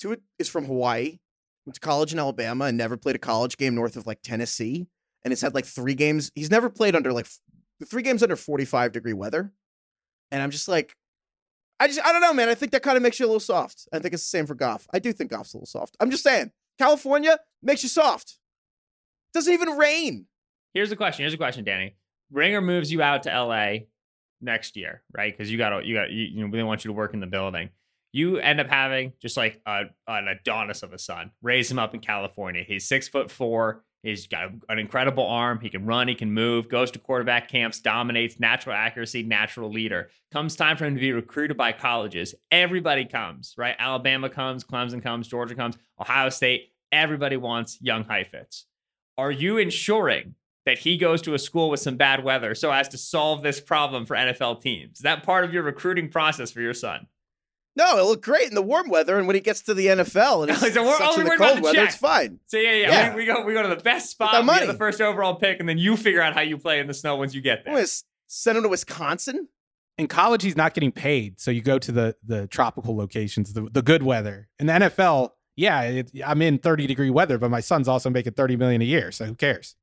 Speaker 4: Tua is from Hawaii, went to college in Alabama, and never played a college game north of like Tennessee, and has had like three games. He's never played under like three games under 45 degree weather. And I'm just like, I just, I don't know, man. I think that kind of makes you a little soft. I think it's the same for Goff. I do think Goff's a little soft. I'm just saying, California makes you soft. Doesn't even rain.
Speaker 5: Here's the question. Here's the question, Danny. Ringer moves you out to LA next year, right? Because you got you got you, you know they want you to work in the building. You end up having just like a, an Adonis of a son. Raise him up in California. He's six foot four. He's got an incredible arm. He can run. He can move. Goes to quarterback camps. Dominates. Natural accuracy. Natural leader. Comes time for him to be recruited by colleges. Everybody comes, right? Alabama comes. Clemson comes. Georgia comes. Ohio State. Everybody wants young Heifetz. Are you ensuring that he goes to a school with some bad weather so as to solve this problem for NFL teams? Is that part of your recruiting process for your son?
Speaker 4: No, it looked great in the warm weather, and when he gets to the NFL and <laughs> it's
Speaker 5: So we're only
Speaker 4: in the cold
Speaker 5: the
Speaker 4: weather,
Speaker 5: check.
Speaker 4: it's fine.
Speaker 5: So yeah, yeah,
Speaker 4: Yeah.
Speaker 5: We, we go we go to the best spot, we
Speaker 4: money.
Speaker 5: the first overall pick, and then you figure out how you play in the snow once you get there.
Speaker 4: gonna s- send him to Wisconsin.
Speaker 6: in college, he's not getting paid, so you go to the the tropical locations, the, the good weather. In the NFL, yeah, it, I'm in 30 degree weather, but my son's also making 30 million a year, so who cares?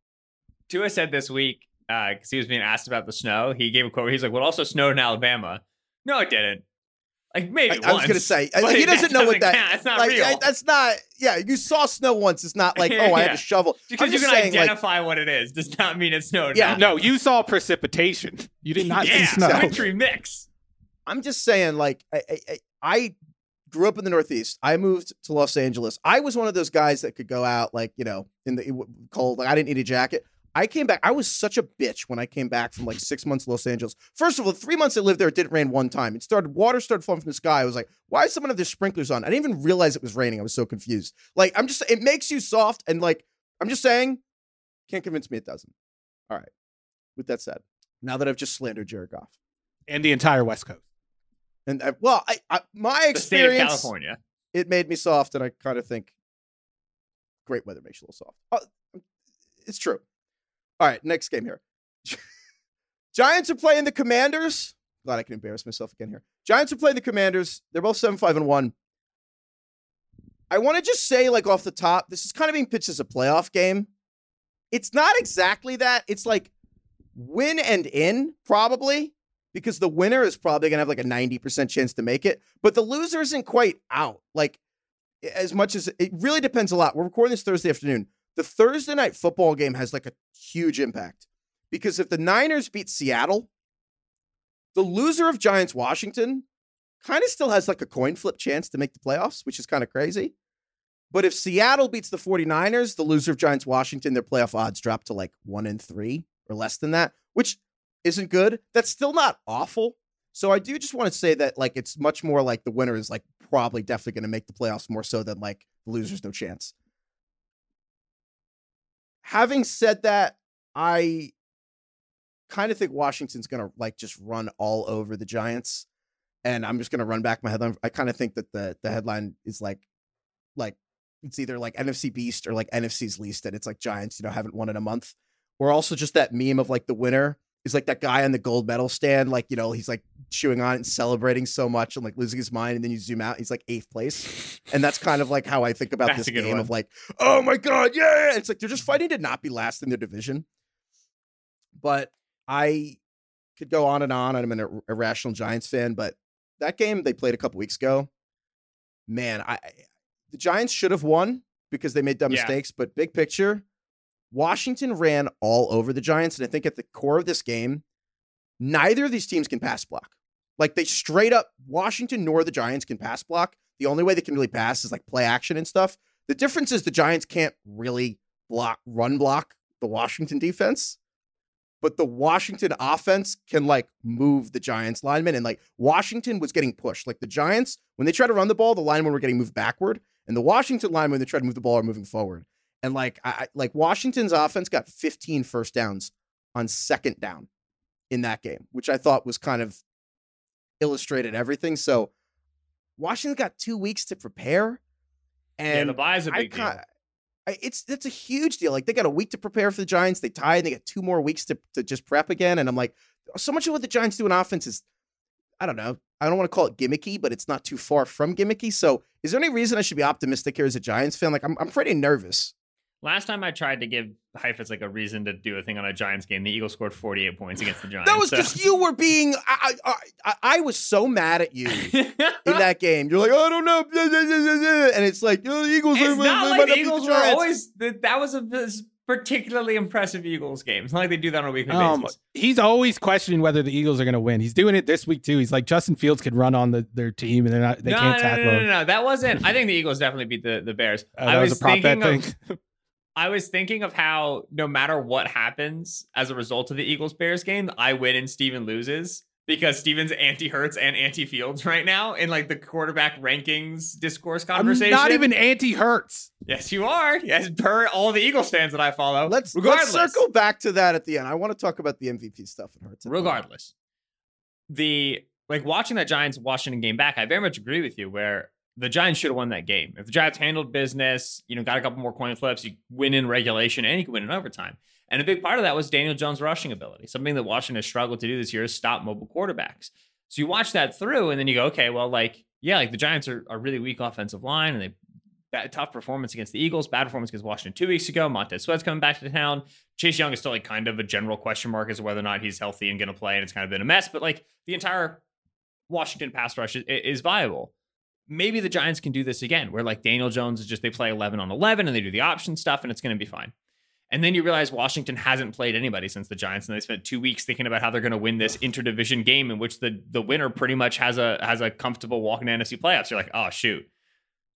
Speaker 5: Tua said this week uh, because he was being asked about the snow. He gave a quote. He's like, "Well, also snowed in Alabama." No, it didn't. Like maybe
Speaker 4: I, I was gonna say uh, he doesn't <laughs> know what
Speaker 5: doesn't
Speaker 4: that.
Speaker 5: count. It's not
Speaker 4: like,
Speaker 5: real.
Speaker 4: I- that's not. Yeah, you saw snow once. It's not <laughs> like oh, I
Speaker 5: Yeah.
Speaker 4: have a shovel.
Speaker 5: Because
Speaker 4: I'm
Speaker 5: you can
Speaker 4: saying, like,
Speaker 5: identify what it is does not mean it snowed.
Speaker 4: Yeah.
Speaker 5: now.
Speaker 6: No, you saw precipitation. You did not
Speaker 5: yeah,
Speaker 6: see snow.
Speaker 5: wintry mix.
Speaker 4: I'm just saying, like, I, I, I- I grew up in the Northeast. I moved to Los Angeles. I was one of those guys that could go out, like, you know, in the cold. Like, I didn't need a jacket. I came back. I was such a bitch when I came back from like six months in Los Angeles. First of all, three months I lived there, it didn't rain one time. It started, water started falling from the sky. I was like, why is someone have their sprinklers on? I didn't even realize it was raining. I was so confused. Like, I'm just, it makes you soft. And like, I'm just saying, can't convince me it doesn't. All right. With that said, now that I've just slandered Jared Goff,
Speaker 6: and the entire West Coast.
Speaker 4: and I, well, I, I my
Speaker 5: The state of
Speaker 4: experience,
Speaker 5: California.
Speaker 4: it made me soft, and I kind of think great weather makes you a little soft. Oh, it's true. All right, next game here. <laughs> Giants are playing the Commanders. Glad I can embarrass myself again here. Giants are playing the Commanders. They're both seven five and one. I want to just say, like off the top, this is kind of being pitched as a playoff game. It's not exactly that. It's like win and in, probably, because the winner is probably going to have like a 90% chance to make it, but the loser isn't quite out. Like, as much as it really depends a lot. We're recording this Thursday afternoon. The Thursday night football game has like a huge impact because if the Niners beat Seattle, the loser of Giants Washington kind of still has like a coin flip chance to make the playoffs, which is kind of crazy. But if Seattle beats the 49ers, the loser of Giants Washington, their playoff odds drop to like one in three or less than that, which isn't good. That's still not awful. So I do just want to say that like it's much more like the winner is like probably definitely going to make the playoffs more so than like the loser's no chance. Having said that, I kind of think Washington's going to like just run all over the Giants. And I'm just going to run back my headline. I kind of think that the the headline is like like it's either like NFC Beast or like NFC's least and it's like Giants, you know, haven't won in a month. Or also just that meme of like the winner is like that guy on the gold medal stand, like, you know, he's like chewing on it and celebrating so much and like losing his mind. And then you zoom out, he's like eighth place. And that's kind of like how I think about this game
Speaker 5: one.
Speaker 4: of like, oh my God, yeah. It's like they're just fighting to not be last in their division. But I could go on and on. I'm an irrational Giants fan, but that game they played a couple weeks ago, man, I the Giants should have won because they made dumb
Speaker 5: Yeah.
Speaker 4: mistakes. But big picture, Washington ran all over the Giants, and I think at the core of this game, neither of these teams can pass block. Like they straight up, Washington nor the Giants can pass block. The only way they can really pass is like play action and stuff. The difference is the Giants can't really block, run block the Washington defense but the Washington offense can like move the Giants linemen. And like Washington was getting pushed. Like the Giants, when they try to run the ball, the linemen were getting moved backward. And the Washington linemen, when they try to move the ball, are moving forward. And like I I- like Washington's offense got 15 first downs on second down in that game, which I thought was kind of illustrated everything. So Washington got two weeks to prepare. And
Speaker 5: yeah, the buy is a
Speaker 4: I
Speaker 5: big deal.
Speaker 4: kind it's it's a huge deal. Like they got a week to prepare for the Giants. They tied. They got two more weeks to to just prep again. And I'm like, so much of what the Giants do in offense is, I don't know. I don't want to call it gimmicky, but it's not too far from gimmicky. So is there any reason I should be optimistic here as a Giants fan? Like I'm I'm pretty nervous.
Speaker 5: Last time I tried to give Heifetz like a reason to do a thing on a Giants game, the Eagles scored 48 points against the <laughs> Giants.
Speaker 4: That was
Speaker 5: so-
Speaker 4: just you were being. I I, I I was so mad at you <laughs> in that game. You're like, I don't know, <laughs> and it's like oh, the Eagles.
Speaker 5: it's
Speaker 4: are-
Speaker 5: not like the
Speaker 4: beat
Speaker 5: Eagles were always that. That was a particularly impressive Eagles game. It's not like they do that on a weekly
Speaker 6: Um,
Speaker 5: basis.
Speaker 6: he's always questioning whether the Eagles are going to win. He's doing it this week too. He's like Justin Fields could run on the, their team and they're not. They
Speaker 5: no,
Speaker 6: can't
Speaker 5: no,
Speaker 6: tackle
Speaker 5: no, no,
Speaker 6: him.
Speaker 5: no, no, that wasn't. I think the Eagles definitely beat the the Bears.
Speaker 6: Uh,
Speaker 5: I
Speaker 6: that
Speaker 5: was,
Speaker 6: was a prop bet
Speaker 5: thinking
Speaker 6: thing.
Speaker 5: of, I was thinking of how no matter what happens as a result of the Eagles Bears game, I win and Steven loses because Steven's anti Hurts and anti Fields right now in like the quarterback rankings discourse conversation.
Speaker 6: I'm not even anti Hurts.
Speaker 5: Yes, you are. Yes, per all the Eagles fans that I follow.
Speaker 4: Let's
Speaker 5: regardless.
Speaker 4: let's circle back to that at the end. I want to talk about the MVP stuff. It hurts.
Speaker 5: regardless the like watching that giants washington game back i very much agree with you where the giants should have won that game if the giants handled business you know got a couple more coin flips you win in regulation and you can win in overtime and a big part of that was daniel jones rushing ability something that washington has struggled to do this year is stop mobile quarterbacks so you watch that through and then you go okay well like yeah like the giants are a really weak offensive line and they bad, tough performance against the Eagles, bad performance against Washington two weeks ago. Montez Sweat's coming back to town. Chase Young is still like kind of a general question mark as to whether or not he's healthy and going to play, and it's kind of been a mess. But like the entire Washington pass rush is, is viable. Maybe the Giants can do this again, where like Daniel Jones is just they play 11 on 11 and they do the option stuff, and it's going to be fine. And then you realize Washington hasn't played anybody since the Giants, and they spent two weeks thinking about how they're going to win this interdivision game in which the the winner pretty much has a has a comfortable walk in the NFC playoffs. You're like, oh shoot,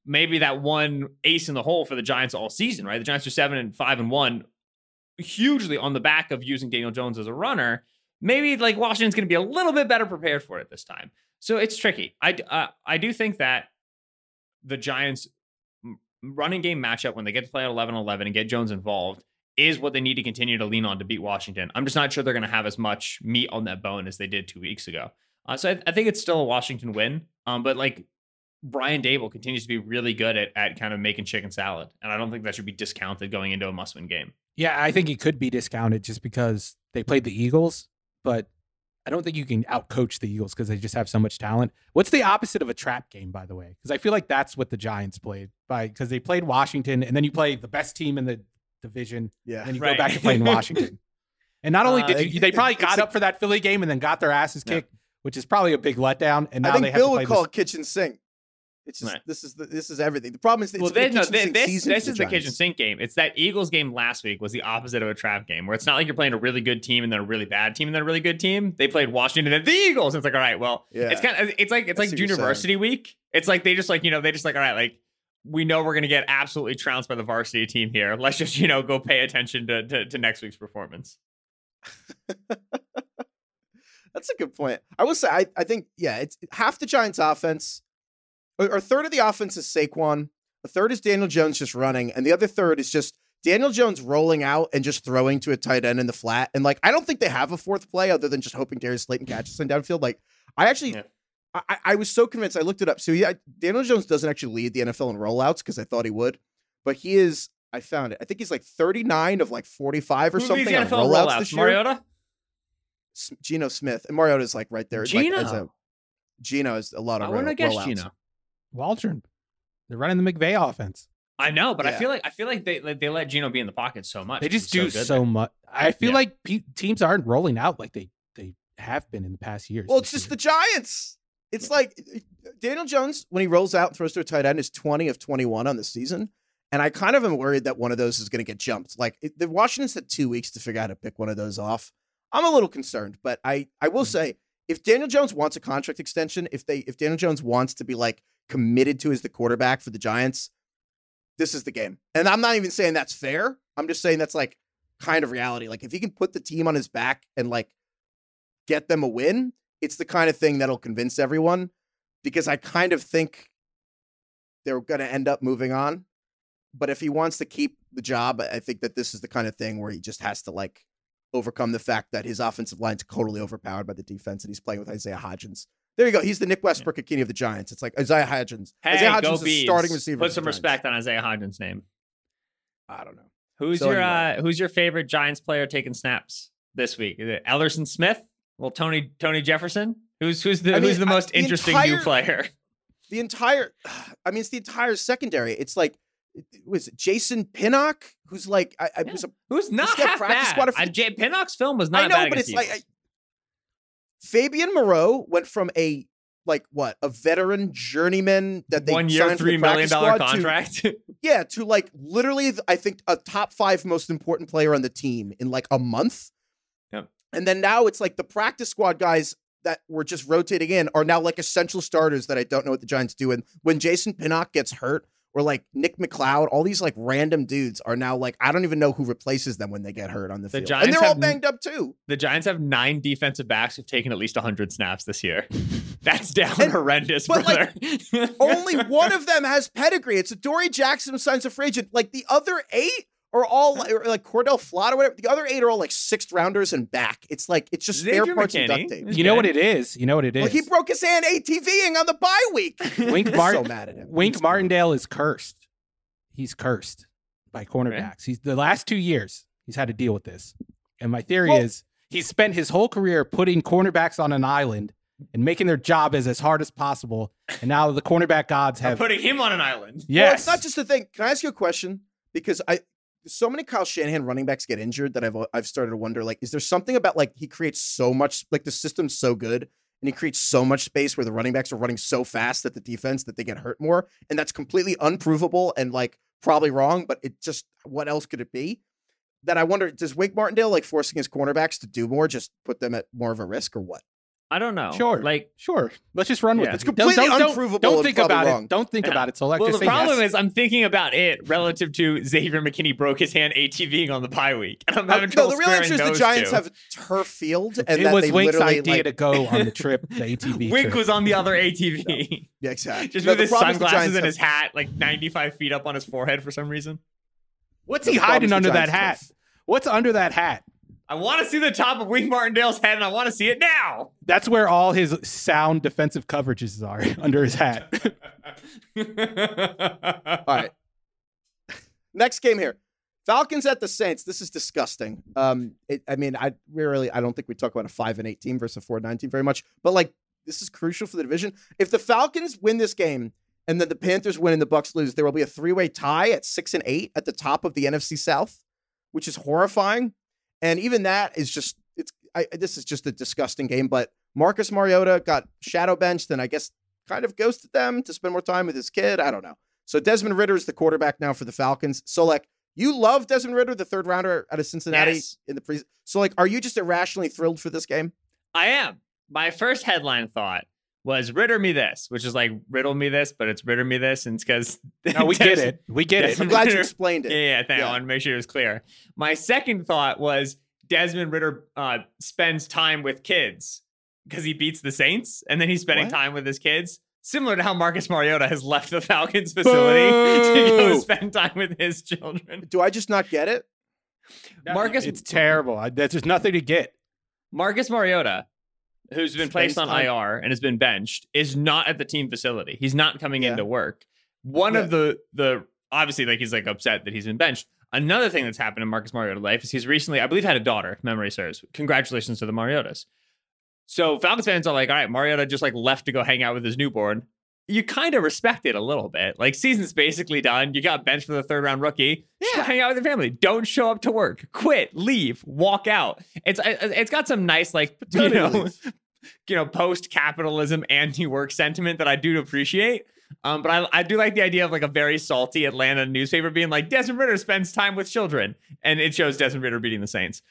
Speaker 5: maybe that one ace in the hole for the Giants all season, right? The Giants are seven and five and one, hugely on the back of using Daniel Jones as a runner. Maybe like Washington's going to be a little bit better prepared for it this time. So it's tricky. I uh, I do think that the Giants running game matchup when they get to play at 11-11 and get Jones involved is what they need to continue to lean on to beat Washington. I'm just not sure they're going to have as much meat on that bone as they did two weeks ago. Uh, so I, I think it's still a Washington win. Um, but like Brian Daboll continues to be really good at, at kind of making chicken salad. And I don't think that should be discounted going into a must win game.
Speaker 6: Yeah, I think it could be discounted just because they played the Eagles, but I don't think you can outcoach the Eagles because they just have so much talent. What's the opposite of a trap game, by the way? Because I feel like that's what the Giants played by because they played Washington and then you play the best team in the division,
Speaker 4: Yeah.
Speaker 6: and then you
Speaker 5: Right.
Speaker 6: go back to playing <laughs> Washington. And not only
Speaker 5: Uh,
Speaker 6: did you, they probably got
Speaker 4: a-
Speaker 6: up for that Philly game and then got their asses
Speaker 4: Yeah.
Speaker 6: kicked, which is probably a big letdown. And now
Speaker 4: I
Speaker 6: they
Speaker 4: think
Speaker 6: have
Speaker 4: Bill
Speaker 6: to play
Speaker 4: would call
Speaker 6: this-
Speaker 4: it kitchen sink. It's just
Speaker 5: Right.
Speaker 4: this is the, this is everything. The problem is that
Speaker 5: well, they, no, they, this, this is the kitchen sink game. It's that Eagles game last week was the opposite of a trap game, where it's not like you're playing a really good team and then a really bad team and then a really good team. They played Washington and the Eagles. It's like, all right, well,
Speaker 4: Yeah.
Speaker 5: it's kind of it's like it's
Speaker 4: I
Speaker 5: like varsity week. It's like they just like you know they just like all right, like we know we're gonna get absolutely trounced by the varsity team here. Let's just you know go pay attention to to, to next week's performance. <laughs>
Speaker 4: That's a good point. I will say, I, I think, yeah, it's half the Giants' offense, or, a third of the offense is Saquon, a third is Daniel Jones just running, and the other third is just Daniel Jones rolling out and just throwing to a tight end in the flat. And like, I don't think they have a fourth play other than just hoping Darius Slayton catches him downfield. Like, I actually,
Speaker 5: Yeah.
Speaker 4: I, I- I was so convinced. I looked it up. So yeah, Daniel Jones doesn't actually lead the NFL in rollouts because I thought he would, but he is. I found it. I think he's like 39 of like 45 or
Speaker 5: Who
Speaker 4: something
Speaker 5: leads
Speaker 4: on
Speaker 5: the NFL
Speaker 4: rollouts,
Speaker 5: rollouts?
Speaker 4: this year.
Speaker 5: Mariota.
Speaker 4: S- Geno Smith and Mariota's like right there. Like, a,
Speaker 5: Geno.
Speaker 4: Geno is a lot of roll,
Speaker 5: have guessed
Speaker 4: rollouts.
Speaker 5: Geno.
Speaker 6: Waldron. They're running the McVay offense.
Speaker 5: I know, but I feel like I feel like they like, they let Geno be in the pocket so much.
Speaker 6: They just do
Speaker 5: good
Speaker 6: so much. I feel
Speaker 5: Yeah.
Speaker 6: like pe- teams aren't rolling out like they they have been in the past years.
Speaker 4: Well, it's just
Speaker 6: year.
Speaker 4: the Giants. It's like Daniel Jones when he rolls out and throws to a tight end is 20 of 21 on the season. And I kind of am worried that one of those is going to get jumped. Like it, the Washington's had two weeks to figure out how to pick one of those off. I'm a little concerned, but I I will hmm. say if Daniel Jones wants a contract extension, if they if Daniel Jones wants to be like committed to as the quarterback for the Giants, this is the game. And I'm not even saying that's fair. I'm just saying that's like kind of reality. Like if he can put the team on his back and like get them a win, it's the kind of thing that'll convince everyone because I kind of think they're going to end up moving on. But if he wants to keep the job, I think that this is the kind of thing where he just has to like overcome the fact that his offensive line's totally overpowered by the defense and he's playing with Isaiah Hodgins. There you go. He's the Nick Westbrook-Ikhine of the Giants. It's like Isaiah Hodgins.
Speaker 5: Hey,
Speaker 4: Isaiah
Speaker 5: go
Speaker 4: Hodgins is the
Speaker 5: Bees.
Speaker 4: starting receiver.
Speaker 5: Put some respect on Isaiah Hodgins' name.
Speaker 4: I don't know.
Speaker 5: Who's
Speaker 4: So
Speaker 5: your
Speaker 4: anyway.
Speaker 5: uh, Who's your favorite Giants player taking snaps this week? Is it Ellerson Smith? Well, Tony Tony Jefferson. Who's who's the
Speaker 4: I
Speaker 5: Who's
Speaker 4: mean,
Speaker 5: the
Speaker 4: I-
Speaker 5: most
Speaker 4: the
Speaker 5: interesting new player? <laughs>
Speaker 4: The entire, I mean, it's the entire secondary. It's like, was it Jason Pinnock, who's like, I, I
Speaker 5: Yeah.
Speaker 4: was a
Speaker 5: Who's not half
Speaker 4: practice
Speaker 5: bad?
Speaker 4: squad of-
Speaker 5: Uh, Jay Pinnock's film was not
Speaker 4: I know,
Speaker 5: bad
Speaker 4: but it's like I. Fabian Moreau went from a like what a veteran journeyman that they
Speaker 5: one year, three
Speaker 4: the practice squad to-
Speaker 5: contract. <laughs>
Speaker 4: yeah, to like literally, I think a top five most important player on the team in like a month.
Speaker 5: Yep.
Speaker 4: And then now it's like the practice squad guys that were just rotating in are now like essential starters that I don't know what the Giants do. And when Jason Pinnock gets hurt, or like Nick McCloud, all these like random dudes are now like I don't even know who replaces them when they get hurt on the,
Speaker 5: The
Speaker 4: field,
Speaker 5: Giants
Speaker 4: and they're all
Speaker 5: have-
Speaker 4: banged up too.
Speaker 5: the Giants have nine defensive backs who've taken at least 100 snaps this year. <laughs> That's down
Speaker 4: And-
Speaker 5: horrendous,
Speaker 4: but,
Speaker 5: brother. <laughs>
Speaker 4: Only one of them has pedigree. It's Adoree' Jackson who signs a free agent. Like the other eight are all like, or, like Cor'Dale Flott or whatever. The other eight are all like sixth rounders and back. It's like it's just spare
Speaker 5: Xavier
Speaker 4: parts and duct tape.
Speaker 6: You know what it is. You know what it is.
Speaker 4: Well, he broke his hand ATVing on the bye week. <laughs>
Speaker 6: Wink Mart-
Speaker 4: so mad at him.
Speaker 6: Wink
Speaker 4: He's-
Speaker 6: Martindale is cursed. He's cursed by cornerbacks. He's the last two years he's had to deal with this. And my theory
Speaker 4: Well-
Speaker 6: is he spent his whole career putting cornerbacks on an island and making their job as as hard as possible. And now the cornerback gods
Speaker 5: I'm
Speaker 6: have
Speaker 5: putting him on an island.
Speaker 6: yes.
Speaker 4: Well, it's not just a thing. Can I ask you a question? Because I so many Kyle Shanahan running backs get injured that I've uh, I've started to wonder like, is there something about like he creates so much like the system's so good and he creates so much space where the running backs are running so fast that the defense that they get hurt more, and that's completely unprovable and like probably wrong. But it just what else could it be? That I wonder, does Wake Martindale like forcing his cornerbacks to do more, just put them at more of a risk, or what?
Speaker 5: I don't know.
Speaker 6: Sure.
Speaker 5: Like,
Speaker 6: Sure. Let's just run with it.
Speaker 4: It's completely
Speaker 6: don't, don't,
Speaker 4: unprovable
Speaker 6: Don't
Speaker 4: and
Speaker 6: think about
Speaker 4: wrong.
Speaker 6: it. Don't think
Speaker 5: Yeah.
Speaker 6: about it. So like
Speaker 5: well,
Speaker 6: just
Speaker 5: the problem
Speaker 6: yes.
Speaker 5: is I'm thinking about it relative to Xavier McKinney broke his hand ATVing on the bye week. And <laughs> I'm
Speaker 4: Uh,
Speaker 5: having
Speaker 4: no, the real answer is the Giants
Speaker 5: two.
Speaker 4: have turf field, and
Speaker 6: it
Speaker 4: that
Speaker 6: was
Speaker 4: they
Speaker 6: Wink's idea
Speaker 4: like,
Speaker 6: to go on the trip, the ATV <laughs>
Speaker 5: Wink
Speaker 6: trip.
Speaker 5: was on the other ATV. <laughs>
Speaker 4: yeah, exactly.
Speaker 5: Just
Speaker 4: No,
Speaker 5: with his
Speaker 4: problem is the
Speaker 5: sunglasses and his hat, like 95 feet up on his forehead for some reason.
Speaker 6: What's he
Speaker 4: the problem is
Speaker 6: hiding under that hat? What's under that hat?
Speaker 5: I want to see the top of Wink Martindale's head, and I want to see it now.
Speaker 6: That's where all his sound defensive coverages are <laughs> under his hat. <laughs>
Speaker 4: All right. Next game here. Falcons at the Saints. This is disgusting. Um, it, I mean, I we really I don't think we talk about a five and eighteen versus a four and nineteen very much, but like this is crucial for the division. If the Falcons win this game and then the Panthers win and the Bucs lose, there will be a three way tie at six and eight at the top of the NFC South, which is horrifying. And even that is just it's I, this is just a disgusting game. But Marcus Mariota got shadow benched, and I guess kind of ghosted them to spend more time with his kid. I don't know. So Desmond Ridder is the quarterback now for the Falcons. So like you love Desmond Ridder, the third rounder out of Cincinnati
Speaker 5: Yes.
Speaker 4: in the pre. So like, are you just irrationally thrilled for this game?
Speaker 5: I am. My first headline thought was Ridder me this, which is like riddle me this, but it's Ridder me this, and it's because <laughs>
Speaker 6: No, we get it. We get
Speaker 5: Desmond
Speaker 6: it.
Speaker 4: I'm glad you explained it.
Speaker 5: Yeah, yeah, thank
Speaker 4: Yeah.
Speaker 5: I want to make sure it was clear. My second thought was Desmond Ridder uh, spends time with kids because he beats the Saints, and then he's spending
Speaker 4: What?
Speaker 5: time with his kids. Similar to how Marcus Mariota has left the Falcons facility to go spend time with his children.
Speaker 4: Do I just not get it?
Speaker 5: Marcus-
Speaker 6: it's terrible. I, there's just nothing to get.
Speaker 5: Marcus Mariota, who's been placed on IR and has been benched, is not at the team facility. He's not coming
Speaker 4: Yeah.
Speaker 5: into work. One of the the obviously like he's like upset that he's been benched. Another thing that's happened in Marcus Mariota's life is he's recently, I believe, had a daughter. Memory serves. Congratulations to the Mariotas. So Falcons fans are like, all right, Mariota just like left to go hang out with his newborn. You kind of respect it a little bit. Like season's basically done. You got benched for the third round rookie. Just hang out with your family. Don't show up to work. Quit. Leave. Walk out. It's it's got some nice like you know. You know post capitalism anti work sentiment that I do appreciate. Um, but I, I do like the idea of like a very salty Atlanta newspaper being like Desmond Ridder spends time with children, and it shows Desmond Ridder beating the Saints.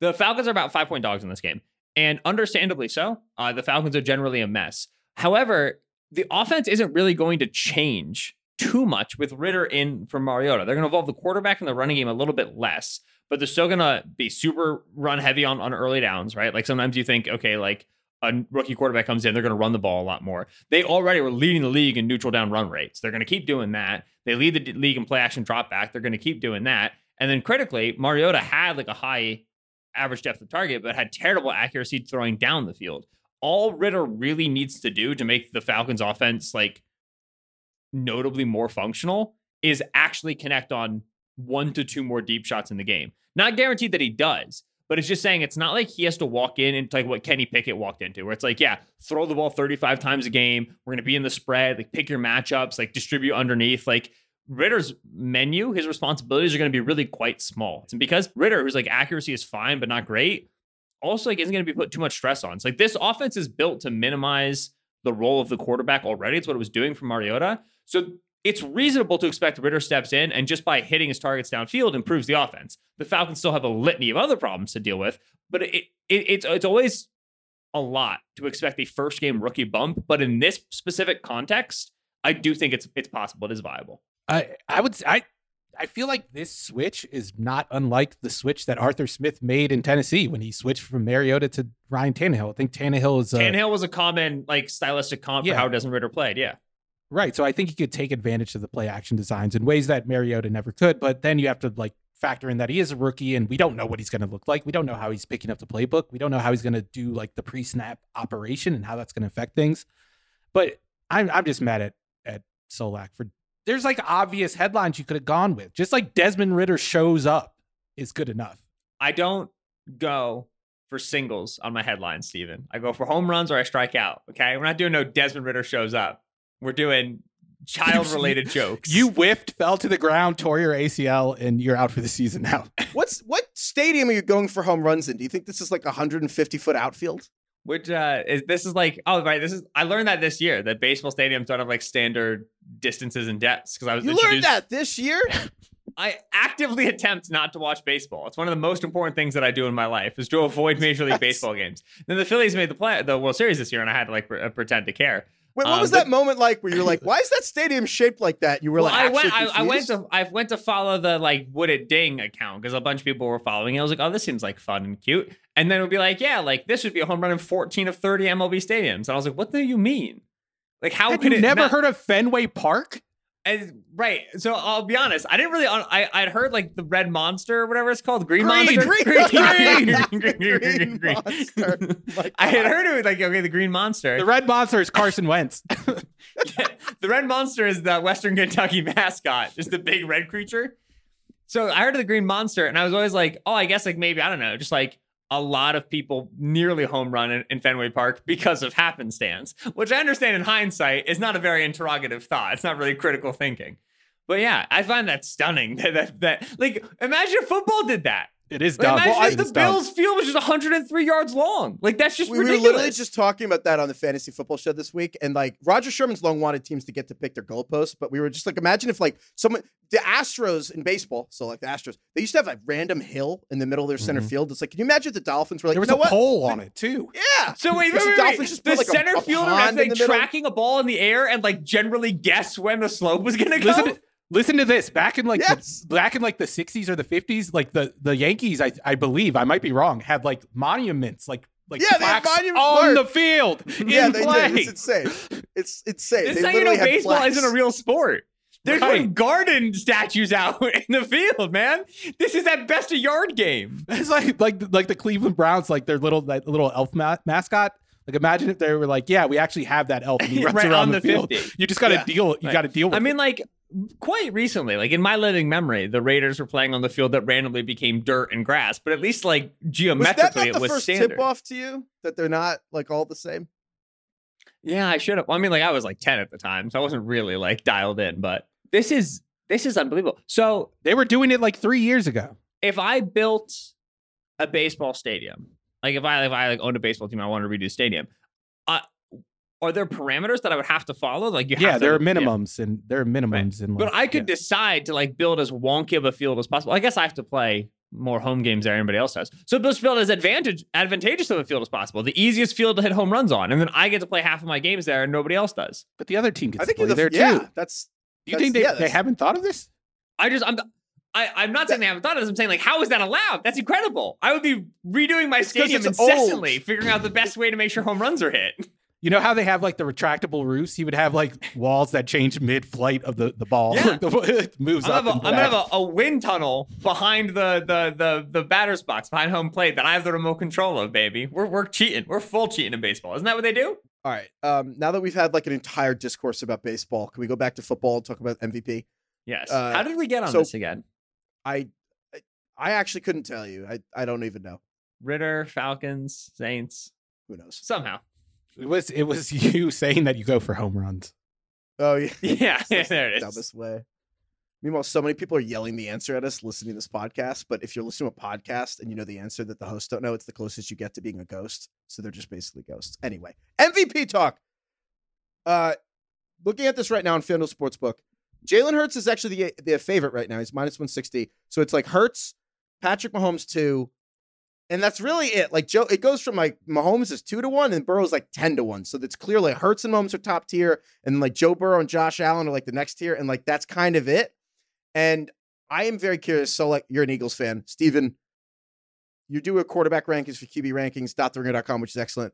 Speaker 5: The Falcons are about five point dogs in this game, and understandably so. Uh, the Falcons are generally a mess. However, the offense isn't really going to change too much with Ridder in for Mariota. They're going to evolve the quarterback and the running game a little bit less, but they're still going to be super run heavy on, on early downs, right? Like sometimes you think, okay, like a rookie quarterback comes in, they're going to run the ball a lot more. They already were leading the league in neutral down run rates. They're going to keep doing that. They lead the league in play action drop back. They're going to keep doing that. And then critically, Mariota had like a high average depth of target, but had terrible accuracy throwing down the field. All Ridder really needs to do to make the Falcons offense like notably more functional is actually connect on one to two more deep shots in the game. Not guaranteed that he does, but it's just saying it's not like he has to walk in into like what Kenny Pickett walked into, where it's like, yeah, throw the ball 35 times a game. We're gonna be in the spread, like pick your matchups, like distribute underneath. Like Ridder's menu, his responsibilities are gonna be really quite small. And because Ridder, who's like accuracy is fine but not great, also like isn't gonna be put too much stress on. It's like this offense is built to minimize the role of the quarterback already. It's what it was doing for Mariota. So it's reasonable to expect Ridder steps in and just by hitting his targets downfield improves the offense. The Falcons still have a litany of other problems to deal with, but it, it it's it's always a lot to expect a first game rookie bump. But in this specific context, I do think it's it's possible. It is viable.
Speaker 6: I I would I I feel like this switch is not unlike the switch that Arthur Smith made in Tennessee when he switched from Mariota to Ryan Tannehill. I think Tannehill is
Speaker 5: Tannehill was a common like stylistic comp
Speaker 6: Yeah.
Speaker 5: for how Desmond Ridder played. Yeah.
Speaker 6: Right. So I think he could take advantage of the play action designs in ways that Mariota never could. But then you have to like factor in that he is a rookie and we don't know what he's going to look like. We don't know how he's picking up the playbook. We don't know how he's going to do like the pre snap operation and how that's going to affect things. But I'm I'm just mad at at Solak for there's like obvious headlines you could have gone with. Just like Desmond Ridder shows up is good enough.
Speaker 5: I don't go for singles on my headlines, Steven. I go for home runs or I strike out. Okay. We're not doing no Desmond Ridder shows up. We're doing child related <laughs> jokes.
Speaker 6: You whiffed, fell to the ground, tore your ACL, and you're out for the season now. <laughs>
Speaker 4: What's what stadium are you going for home runs in? Do you think this is like a 150 foot outfield?
Speaker 5: which uh is this is like oh right this is I learned that this year that baseball stadiums don't have like standard distances and depths because I was
Speaker 4: You learned that this year? <laughs>
Speaker 5: I actively attempt not to watch baseball. It's one of the most important things that I do in my life is to avoid Major League Baseball games. Then the Phillies made the play the World Series this year, and I had to like pre- uh, pretend to care.
Speaker 4: Wait, what
Speaker 5: Um,
Speaker 4: was
Speaker 5: but-
Speaker 4: that moment like where you're like, why is that stadium shaped like that? You were
Speaker 5: Well,
Speaker 4: like,
Speaker 5: I went. I, I went to. I went to follow the like Would It Ding account because a bunch of people were following it. I was like, oh, this seems like fun and cute. And then it would be like, yeah, like this would be a home run in 14 of 30 MLB stadiums. And I was like, what do you mean? Like, how
Speaker 6: Have
Speaker 5: could
Speaker 6: you
Speaker 5: it
Speaker 6: never
Speaker 5: not-
Speaker 6: heard of Fenway Park?
Speaker 5: And, right. So I'll be honest. I didn't really. I I'd heard like the red monster or whatever it's called, green,
Speaker 4: Green,
Speaker 5: monster,
Speaker 4: green,
Speaker 5: green,
Speaker 4: green green monster. <laughs> <laughs>
Speaker 5: I had heard it was like okay, the green monster.
Speaker 6: The Red Monster is Carson Wentz. <laughs>
Speaker 5: the red monster is the Western Kentucky mascot, just the big red creature. So I heard of the green monster, and I was always like, oh, I guess like maybe I don't know, just like a lot of people nearly home run in, in Fenway Park because of happenstance, which I understand in hindsight is not a very interrogative thought. It's not really critical thinking. But yeah, I find that stunning. <laughs> That, that, that like imagine if football did that.
Speaker 6: It is
Speaker 5: Like,
Speaker 6: dumb.
Speaker 5: imagine
Speaker 6: Well, I-
Speaker 5: if the
Speaker 6: it's dumb.
Speaker 5: Bills field was just 103 yards long. Like that's just
Speaker 4: we were literally just talking about that on the fantasy football show this week, and like Roger Sherman's long wanted teams to get to pick their goalposts, but we were just like, imagine if like someone, the Astros in baseball, so like the Astros, they used to have a random hill in the middle of their center
Speaker 6: Mhm.
Speaker 4: field. It's like, can you imagine if the Dolphins were like,
Speaker 6: there was
Speaker 4: you know
Speaker 6: a
Speaker 4: what?
Speaker 6: pole on it too.
Speaker 4: Yeah.
Speaker 5: So wait,
Speaker 4: Because
Speaker 5: wait,
Speaker 4: the
Speaker 5: wait,
Speaker 4: Dolphins
Speaker 5: wait.
Speaker 4: just
Speaker 5: The
Speaker 4: put, like,
Speaker 5: center
Speaker 4: a
Speaker 5: fielder
Speaker 4: pond
Speaker 5: has like tracking a ball in the air and like generally guess when the slope was gonna go.
Speaker 6: Listen to, listen to this. Back in like
Speaker 4: Yes.
Speaker 6: the, back in like the 60s or the 50s, like the the Yankees, I I believe, I might be wrong, had like monuments, like like
Speaker 4: Yeah, they had Monument
Speaker 6: on
Speaker 4: Park.
Speaker 6: the field <laughs>
Speaker 4: Yeah,
Speaker 6: in
Speaker 4: they
Speaker 6: play.
Speaker 4: did. It's insane. It's insane.
Speaker 5: this
Speaker 4: they
Speaker 5: is how you know baseball
Speaker 4: plaques.
Speaker 5: isn't a real sport. They're
Speaker 6: Right.
Speaker 5: putting garden statues out <laughs> in the field, man. This is that best of yard game. <laughs>
Speaker 6: It's like like like the Cleveland Browns, like their little that little elf ma- mascot. Like imagine if they were like, yeah, we actually have that elf and he runs
Speaker 5: Right
Speaker 6: around
Speaker 5: on
Speaker 6: the,
Speaker 5: the
Speaker 6: field.
Speaker 5: 50.
Speaker 6: You just got to
Speaker 4: Yeah.
Speaker 6: deal. You
Speaker 5: Right.
Speaker 6: got to deal with.
Speaker 5: I mean, like quite recently, like in my living memory, the Raiders were playing on the field that randomly became dirt and grass, but at least like
Speaker 4: Was that
Speaker 5: geometrically
Speaker 4: not the
Speaker 5: it was
Speaker 4: first
Speaker 5: standard.
Speaker 4: tip off to you that they're not like all the same?
Speaker 5: Yeah, I should have. Well, I mean, like I was like 10 at the time, so I wasn't really like dialed in, but this is this is unbelievable. So
Speaker 6: they were doing it like three years ago.
Speaker 5: if I built a baseball stadium, like if I if I like owned a baseball team, I wanted to redo a stadium. Are there parameters that I would have to follow? Like you have
Speaker 6: Yeah,
Speaker 5: to,
Speaker 6: there are
Speaker 5: yeah.
Speaker 6: minimums and there are minimums and.
Speaker 5: But
Speaker 6: like,
Speaker 5: I could
Speaker 6: yeah.
Speaker 5: decide to like build as wonky of a field as possible. I guess I have to play more home games than anybody else does. So let's build as advantage advantageous of a field as possible. The easiest field to hit home runs on, and then I get to play half of my games there, and nobody else does.
Speaker 6: But the other team
Speaker 4: I
Speaker 6: gets
Speaker 4: think
Speaker 6: to
Speaker 4: you're
Speaker 6: play
Speaker 4: the
Speaker 6: there
Speaker 4: yeah.
Speaker 6: too.
Speaker 4: That's
Speaker 6: Do you
Speaker 4: that's-
Speaker 6: think they,
Speaker 4: yeah,
Speaker 6: they haven't thought of this?
Speaker 5: I just I'm. I, I'm not saying they haven't thought of this. I'm saying like, how is that allowed? That's incredible. I would be redoing my
Speaker 4: It's 'cause
Speaker 5: stadium
Speaker 4: it's old.
Speaker 5: incessantly, figuring out the best way to make sure home runs are hit.
Speaker 6: You know how they have like the retractable roofs? He would have like walls that change mid-flight of the, the ball.
Speaker 5: Yeah.
Speaker 6: Like, <laughs> the, it moves
Speaker 5: I'm
Speaker 6: up.
Speaker 5: gonna, have
Speaker 6: and
Speaker 5: a, I'm gonna have a, a wind tunnel behind the, the the the batter's box, behind home plate that I have the remote control of, baby. We're we're cheating. We're full cheating in baseball. Isn't that what they do?
Speaker 4: All right. Um, now that we've had like an entire discourse about baseball, can we go back to football and talk about MVP?
Speaker 5: Yes.
Speaker 4: Uh,
Speaker 5: How did we get on
Speaker 4: so-
Speaker 5: this again?
Speaker 4: I I actually couldn't tell you. I, I don't even know.
Speaker 5: Ridder, Falcons, Saints.
Speaker 4: Who knows?
Speaker 5: Somehow.
Speaker 6: It was it was <laughs> you saying that you go for home runs.
Speaker 4: Oh yeah. <laughs>
Speaker 5: Yeah,
Speaker 4: That's
Speaker 5: there it
Speaker 4: the
Speaker 5: is.
Speaker 4: Dumbest way. Meanwhile, so many people are yelling the answer at us listening to this podcast. But if you're listening to a podcast and you know the answer that the hosts don't know, it's the closest you get to being a ghost. So they're just basically ghosts. Anyway, MVP talk. Uh, looking at this right now on FanDuel Sportsbook, Jalen Hurts is actually the the favorite right now. He's minus one sixty. So it's like Hurts, Patrick Mahomes two, and that's really it. Like Joe, it goes from like Mahomes is two to one, and Burrow's like ten to one. So that's clearly Hurts and Mahomes are top tier, and like Joe Burrow and Josh Allen are like the next tier, and like that's kind of it. And I am very curious. So like you're an Eagles fan, Steven. You do a quarterback rankings for QB rankings, .theringer.com, which is excellent.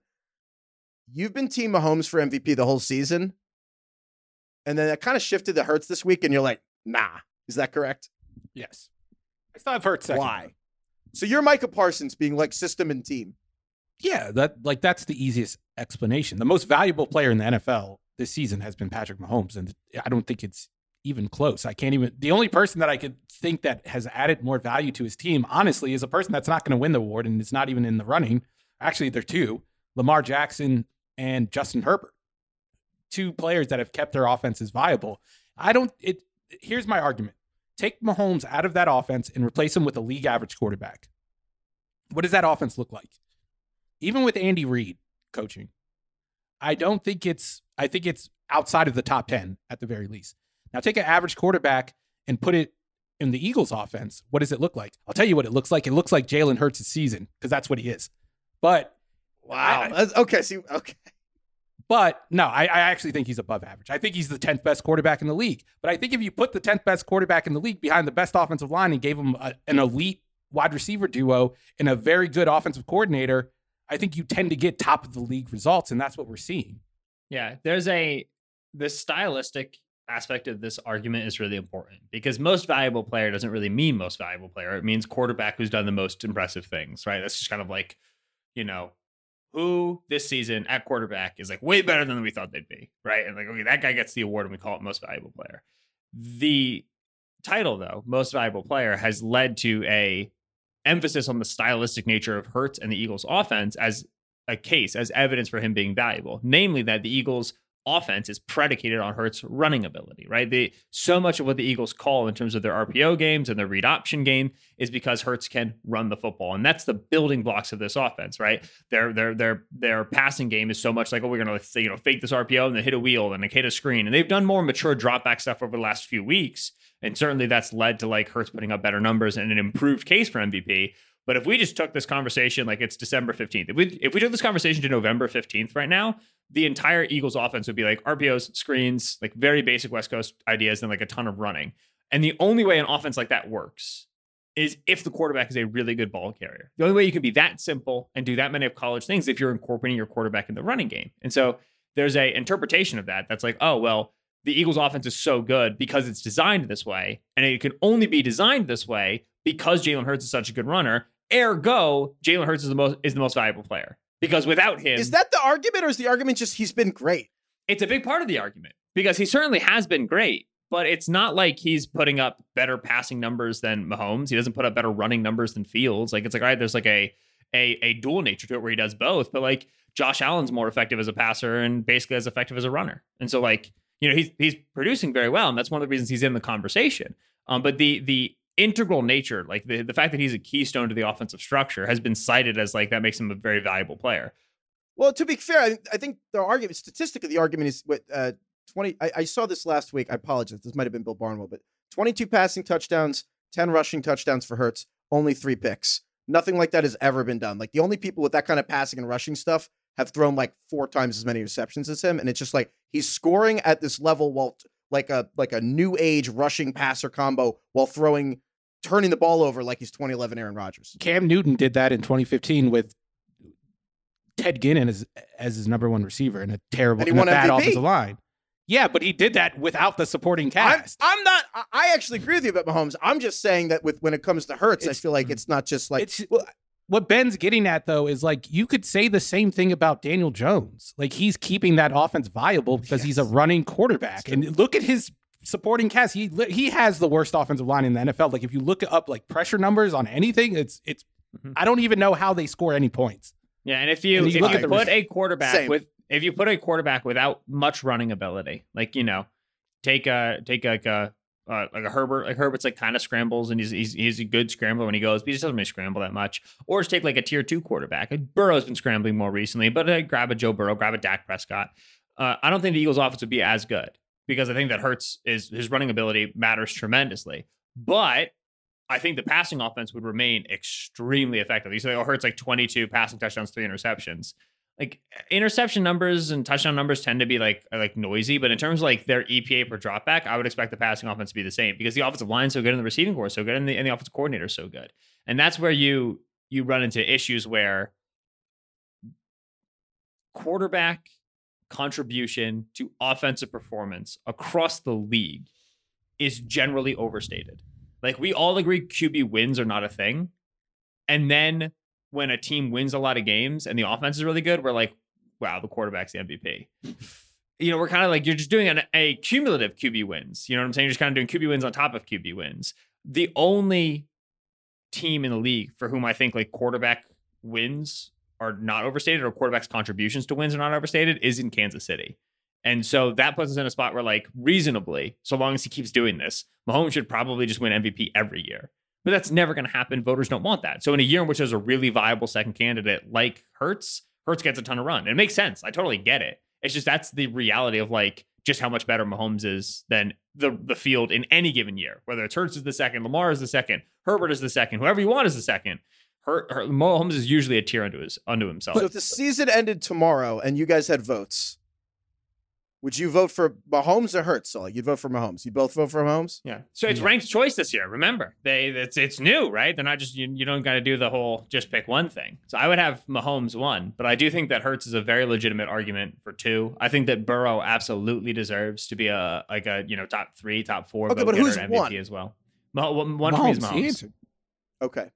Speaker 4: You've been Team Mahomes for MVP the whole season, and then it kind of shifted to Hurts this week, and you're like, nah. Is that correct?
Speaker 6: Yes. I still have hurt second.
Speaker 4: Why? So you're Micah Parsons being like system and team.
Speaker 6: Yeah, that like that's the easiest explanation. The most valuable player in the NFL this season has been Patrick Mahomes, and I don't think it's even close. I can't even. The only person that I could think that has added more value to his team, honestly, is a person that's not going to win the award and is not even in the running. Actually, they're two: Lamar Jackson and Justin Herbert. Two players that have kept their offenses viable. I don't. It. Here's my argument: Take Mahomes out of that offense and replace him with a league average quarterback. What does that offense look like? Even with Andy Reid coaching, I don't think it's. I think it's outside of the top ten at the very least. Now take an average quarterback and put it in the Eagles offense. What does it look like? I'll tell you what it looks like. It looks like Jalen Hurts' season because that's what he is. But I-
Speaker 4: That's- okay. See, okay.
Speaker 6: But no, I, I actually think he's above average. I think he's the 10th best quarterback in the league. But I think if you put the 10th best quarterback in the league behind the best offensive line and gave him a, an elite wide receiver duo and a very good offensive coordinator, I think you tend to get top of the league results. And that's what we're seeing.
Speaker 5: Yeah, there's a the stylistic aspect of this argument is really important because most valuable player doesn't really mean most valuable player. It means quarterback who's done the most impressive things, right? That's just kind of like, you know, who this season at quarterback is like way better than we thought they'd be, right? And like, okay, that guy gets the award and we call it most valuable player. The title, though, most valuable player, has led to a emphasis on the stylistic nature of Hurts and the Eagles offense as a case, as evidence for him being valuable. Namely, that the Eagles offense is predicated on Hurts' running ability, right? They so much of what the Eagles call in terms of their RPO games and their read option game is because Hurts can run the football, and that's the building blocks of this offense, right? Their their their their passing game is so much like, oh, we're gonna you know fake this RPO and then hit a wheel and then hit a screen, and they've done more mature drop back stuff over the last few weeks, and certainly that's led to like Hurts putting up better numbers and an improved case for MVP. But if we just took this conversation like it's December 15th, if we if we took this conversation to November 15th right now, the entire Eagles offense would be like RPOs, screens, like very basic West Coast ideas, and like a ton of running. And the only way an offense like that works is if the quarterback is a really good ball carrier. The only way you can be that simple and do that many of college things if you're incorporating your quarterback in the running game. And so there's a interpretation of that that's like, oh well, the Eagles offense is so good because it's designed this way, and it can only be designed this way because Jalen Hurts is such a good runner. Ergo, Jalen Hurts is the most is the most valuable player because without him,
Speaker 4: Is that the argument, or is the argument just he's been great?
Speaker 5: it's a big part of the argument because he certainly has been great, but it's not like he's putting up better passing numbers than Mahomes. He doesn't put up better running numbers than Fields. Like it's like all right, there's like a a a dual nature to it where he does both, but like Josh Allen's more effective as a passer and basically as effective as a runner. And so like, you know, he's he's producing very well and that's one of the reasons he's in the conversation. Um but the the integral nature, like the, the fact that he's a keystone to the offensive structure has been cited as like that makes him a very valuable player.
Speaker 4: Well, to be fair, I, I think the argument statistically, the argument is what uh, twenty. I, I saw this last week. I apologize. This might have been Bill Barnwell, but twenty-two passing touchdowns, ten rushing touchdowns for Hurts, only three picks. Nothing like that has ever been done. Like the only people with that kind of passing and rushing stuff have thrown like four times as many receptions as him, and it's just like he's scoring at this level while like a like a new age rushing passer combo while throwing turning the ball over like he's 2011 Aaron Rodgers.
Speaker 6: Cam Newton did that in 2015 with Ted Ginn as as his number one receiver in a terrible
Speaker 4: And he won
Speaker 6: bad
Speaker 4: MVP.
Speaker 6: offensive line. Yeah, but he did that without the supporting
Speaker 4: I'm,
Speaker 6: cast.
Speaker 4: I'm not. I- actually agree with you about Mahomes. I'm just saying that with when it comes to Hurts, I feel like mm. it's not just like
Speaker 6: it's what Ben's getting at though is like you could say the same thing about Daniel Jones. Like he's keeping that offense viable because he's a running quarterback. And look at his supporting cast. He he has the worst offensive line in the NFL. Like if you look up like pressure numbers on anything, it's it's
Speaker 5: Mhm.
Speaker 6: I don't even know how they score any points.
Speaker 5: Yeah, and if you
Speaker 6: And
Speaker 5: if
Speaker 6: you
Speaker 5: you
Speaker 6: at
Speaker 5: put
Speaker 6: res-
Speaker 5: a quarterback
Speaker 4: Same.
Speaker 5: with if you put a quarterback without much running ability, like you know, take a take like a uh, like a Herbert, like Herbert's like kind of scrambles and he's, he's he's a good scrambler when he goes, but he just doesn't really scramble that much. Or just take like a tier two quarterback. Burrow's been scrambling more recently, but uh, grab a Joe Burrow, grab a Dak Prescott. Uh, I don't think the Eagles' offense would be as good because I think that Hurts is his running ability matters tremendously, but. I think the passing offense would remain extremely effective. You say, oh, Hurts like 22 passing touchdowns, three interceptions. Like interception numbers and touchdown numbers tend to be like like noisy, but in terms of like their EPA per dropback, I would expect the passing offense to be the same because the offensive line's so good and the receiving corps is so good and the, and the offensive coordinator is so good. And that's where you you run into issues where quarterback contribution to offensive performance across the league is generally overstated. Like we all agree QB wins are not a thing. And then when a team wins a lot of games and the offense is really good, we're like, wow, the quarterback's the MVP. you know, we're kind of like you're just doing an, a cumulative QB wins. You know what I'm saying? You're just kind of doing QB wins on top of QB wins. The only team in the league for whom I think like quarterback wins are not overstated or quarterback's contributions to wins are not overstated is in Kansas City. And so that puts us in a spot where, like, reasonably, so long as he keeps doing this, Mahomes should probably just win MVP every year. But that's never going to happen. Voters don't want that. So in a year in which there's a really viable second candidate like Hurts, Hurts gets a ton of run. It makes sense. I totally get it. It's just that's the reality of like just how much better Mahomes is than the the field in any given year. Whether it's Hurts is the second, Lamar is the second, Herbert is the second, whoever you want is the second. Hurt, Hurt, Mahomes is usually a tier unto his unto himself.
Speaker 4: So if the season ended tomorrow and you guys had votes, would you vote for Mahomes or Hurts? So you'd vote for Mahomes. You'd both vote for Mahomes.
Speaker 5: Yeah. So it's
Speaker 6: Yeah.
Speaker 5: ranked choice this year. Remember, they it's it's new, right? They're not just you, you don't got to do the whole just pick one thing. So I would have Mahomes one, but I do think that Hurts is a very legitimate argument for two. I think that Burrow absolutely deserves to be a like a you know top three, top four.
Speaker 4: Okay, but
Speaker 5: getter
Speaker 4: who's
Speaker 5: MVP
Speaker 4: one?
Speaker 5: as well? Mah- one one for me is
Speaker 6: Mahomes, he
Speaker 5: Mahomes.
Speaker 6: answered.
Speaker 4: Okay.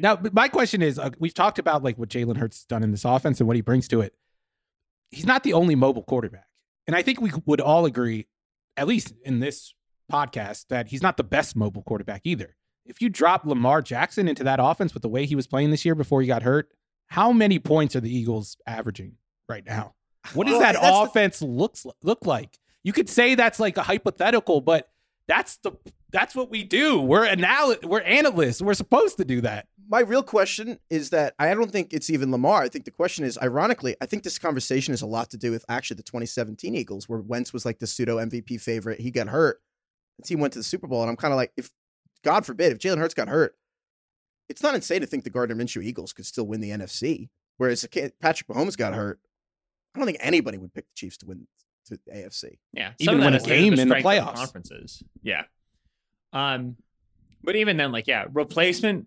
Speaker 6: Now, my question is, uh, we've talked about like what Jalen Hurts has done in this offense and what he brings to it. He's not the only mobile quarterback, and I think we would all agree, at least in this podcast, that he's not the best mobile quarterback either. If you drop Lamar Jackson into that offense with the way he was playing this year before he got hurt, how many points are the Eagles averaging right now? What does that
Speaker 4: that's the-
Speaker 6: offense looks look like? You could say that's like a hypothetical, but that's the that's what we do. We're anal- we're analysts. We're supposed to do that.
Speaker 4: My real question is that I don't think it's even Lamar. I think the question is, ironically, I think this conversation has a lot to do with actually the 2017 Eagles, where Wentz was like the pseudo MVP favorite. He got hurt. The team went to the Super Bowl, and I'm kind of like, if God forbid, if Jalen Hurts got hurt, it's not insane to think the Gardner Minshew Eagles could still win the NFC. Whereas if Patrick Mahomes got hurt, I don't think anybody would pick the Chiefs to win to the AFC.
Speaker 5: Yeah,
Speaker 6: Even
Speaker 5: some of
Speaker 6: win a
Speaker 5: is
Speaker 6: game in the playoffs.
Speaker 5: conferences. Yeah. Um, but even then, like, yeah, replacement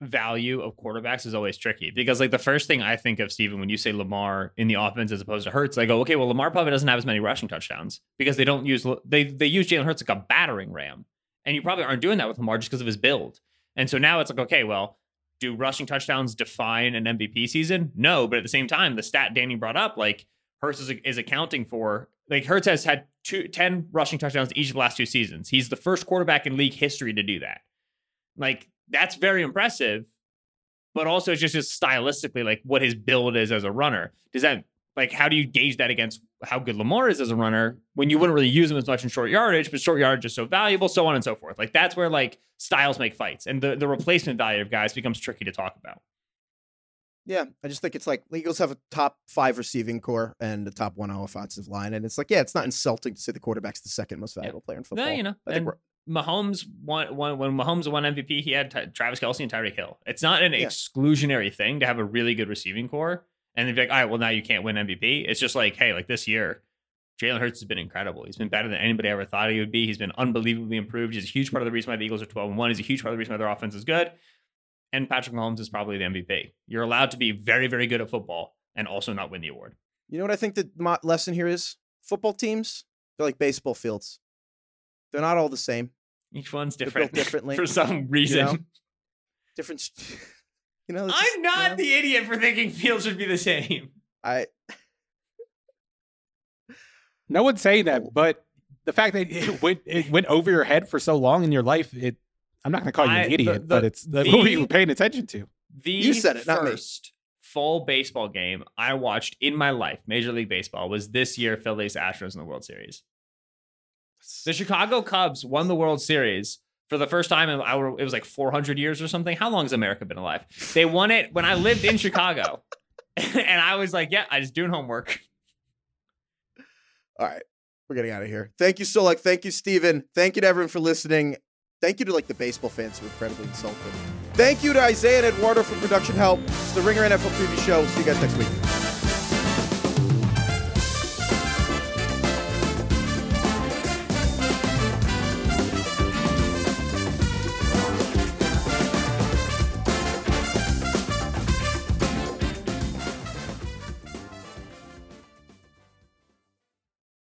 Speaker 5: value of quarterbacks is always tricky because, like, the first thing I think of, Steven, when you say Lamar in the offense as opposed to Hurts, I go, okay, well, Lamar probably doesn't have as many rushing touchdowns because they don't use they they use Jalen Hurts like a battering ram, and you probably aren't doing that with Lamar just because of his build. And so now it's like, okay, well, do rushing touchdowns define an MVP season? No, but at the same time, the stat Danny brought up, like Hurts is, is accounting for like Hurts has had two, 10 rushing touchdowns each of the last two seasons. He's the first quarterback in league history to do that. Like that's very impressive, but also it's just, just stylistically like what his build is as a runner. Does that like how do you gauge that against how good Lamar is as a runner when you wouldn't really use him as much in short yardage, but short yardage is so valuable, so on and so forth. Like that's where like styles make fights, and the the replacement value of guys becomes tricky to talk about.
Speaker 4: Yeah, I just think it's like the Eagles have a top five receiving corps and a top one offensive line, and it's like, yeah, it's not insulting to say the quarterback's the second most valuable player in football.
Speaker 5: No, you know,
Speaker 4: I think
Speaker 5: and
Speaker 4: we're,
Speaker 5: Mahomes won, won when Mahomes won MVP. He had Ty- Travis Kelce and Tyreek Hill. It's not an
Speaker 4: Yeah.
Speaker 5: exclusionary thing to have a really good receiving corps, and then be like, all right, well now you can't win MVP. It's just like, hey, like this year, Jalen Hurts has been incredible. He's been better than anybody ever thought he would be. He's been unbelievably improved. He's a huge part of the reason why the Eagles are twelve and one. He's a huge part of the reason why their offense is good. And Patrick Mahomes is probably the MVP. You're allowed to be very, very good at football and also not win the award.
Speaker 4: you know what I think the mo- lesson here is? Football teams, they're like baseball fields. They're not all the same.
Speaker 5: Each one's different
Speaker 4: built differently, <laughs>
Speaker 5: for some reason.
Speaker 4: know? Different. st- <laughs> You know,
Speaker 5: I'm not
Speaker 4: you know,
Speaker 5: the idiot for thinking fields should be the same.
Speaker 4: I. <laughs>
Speaker 6: No one's saying that, oh. but the fact that it went it went over your head for so long in your life, it I'm not going to call you an
Speaker 5: the-
Speaker 6: idiot,
Speaker 5: the-
Speaker 6: but it's the,
Speaker 5: the-
Speaker 6: who you were paying attention to.
Speaker 5: The
Speaker 4: You said it, not me.
Speaker 5: first full baseball game I watched in my life, Major League Baseball, was this year Phillies Astros in the World Series. The Chicago Cubs won the World Series for the first time in our, it was like 400 years or something. How long has America been alive? They won it when I lived in Chicago. <laughs> and I was like, yeah, I was doing homework.
Speaker 4: All right, we're getting out of here. Thank you, Solak. Thank you, Steven. Thank you to everyone for listening. Thank you to like the baseball fans who were incredibly insulted. Thank you to Isaiah and Eduardo for production help. It's the Ringer NFL Preview Show. See you guys next week.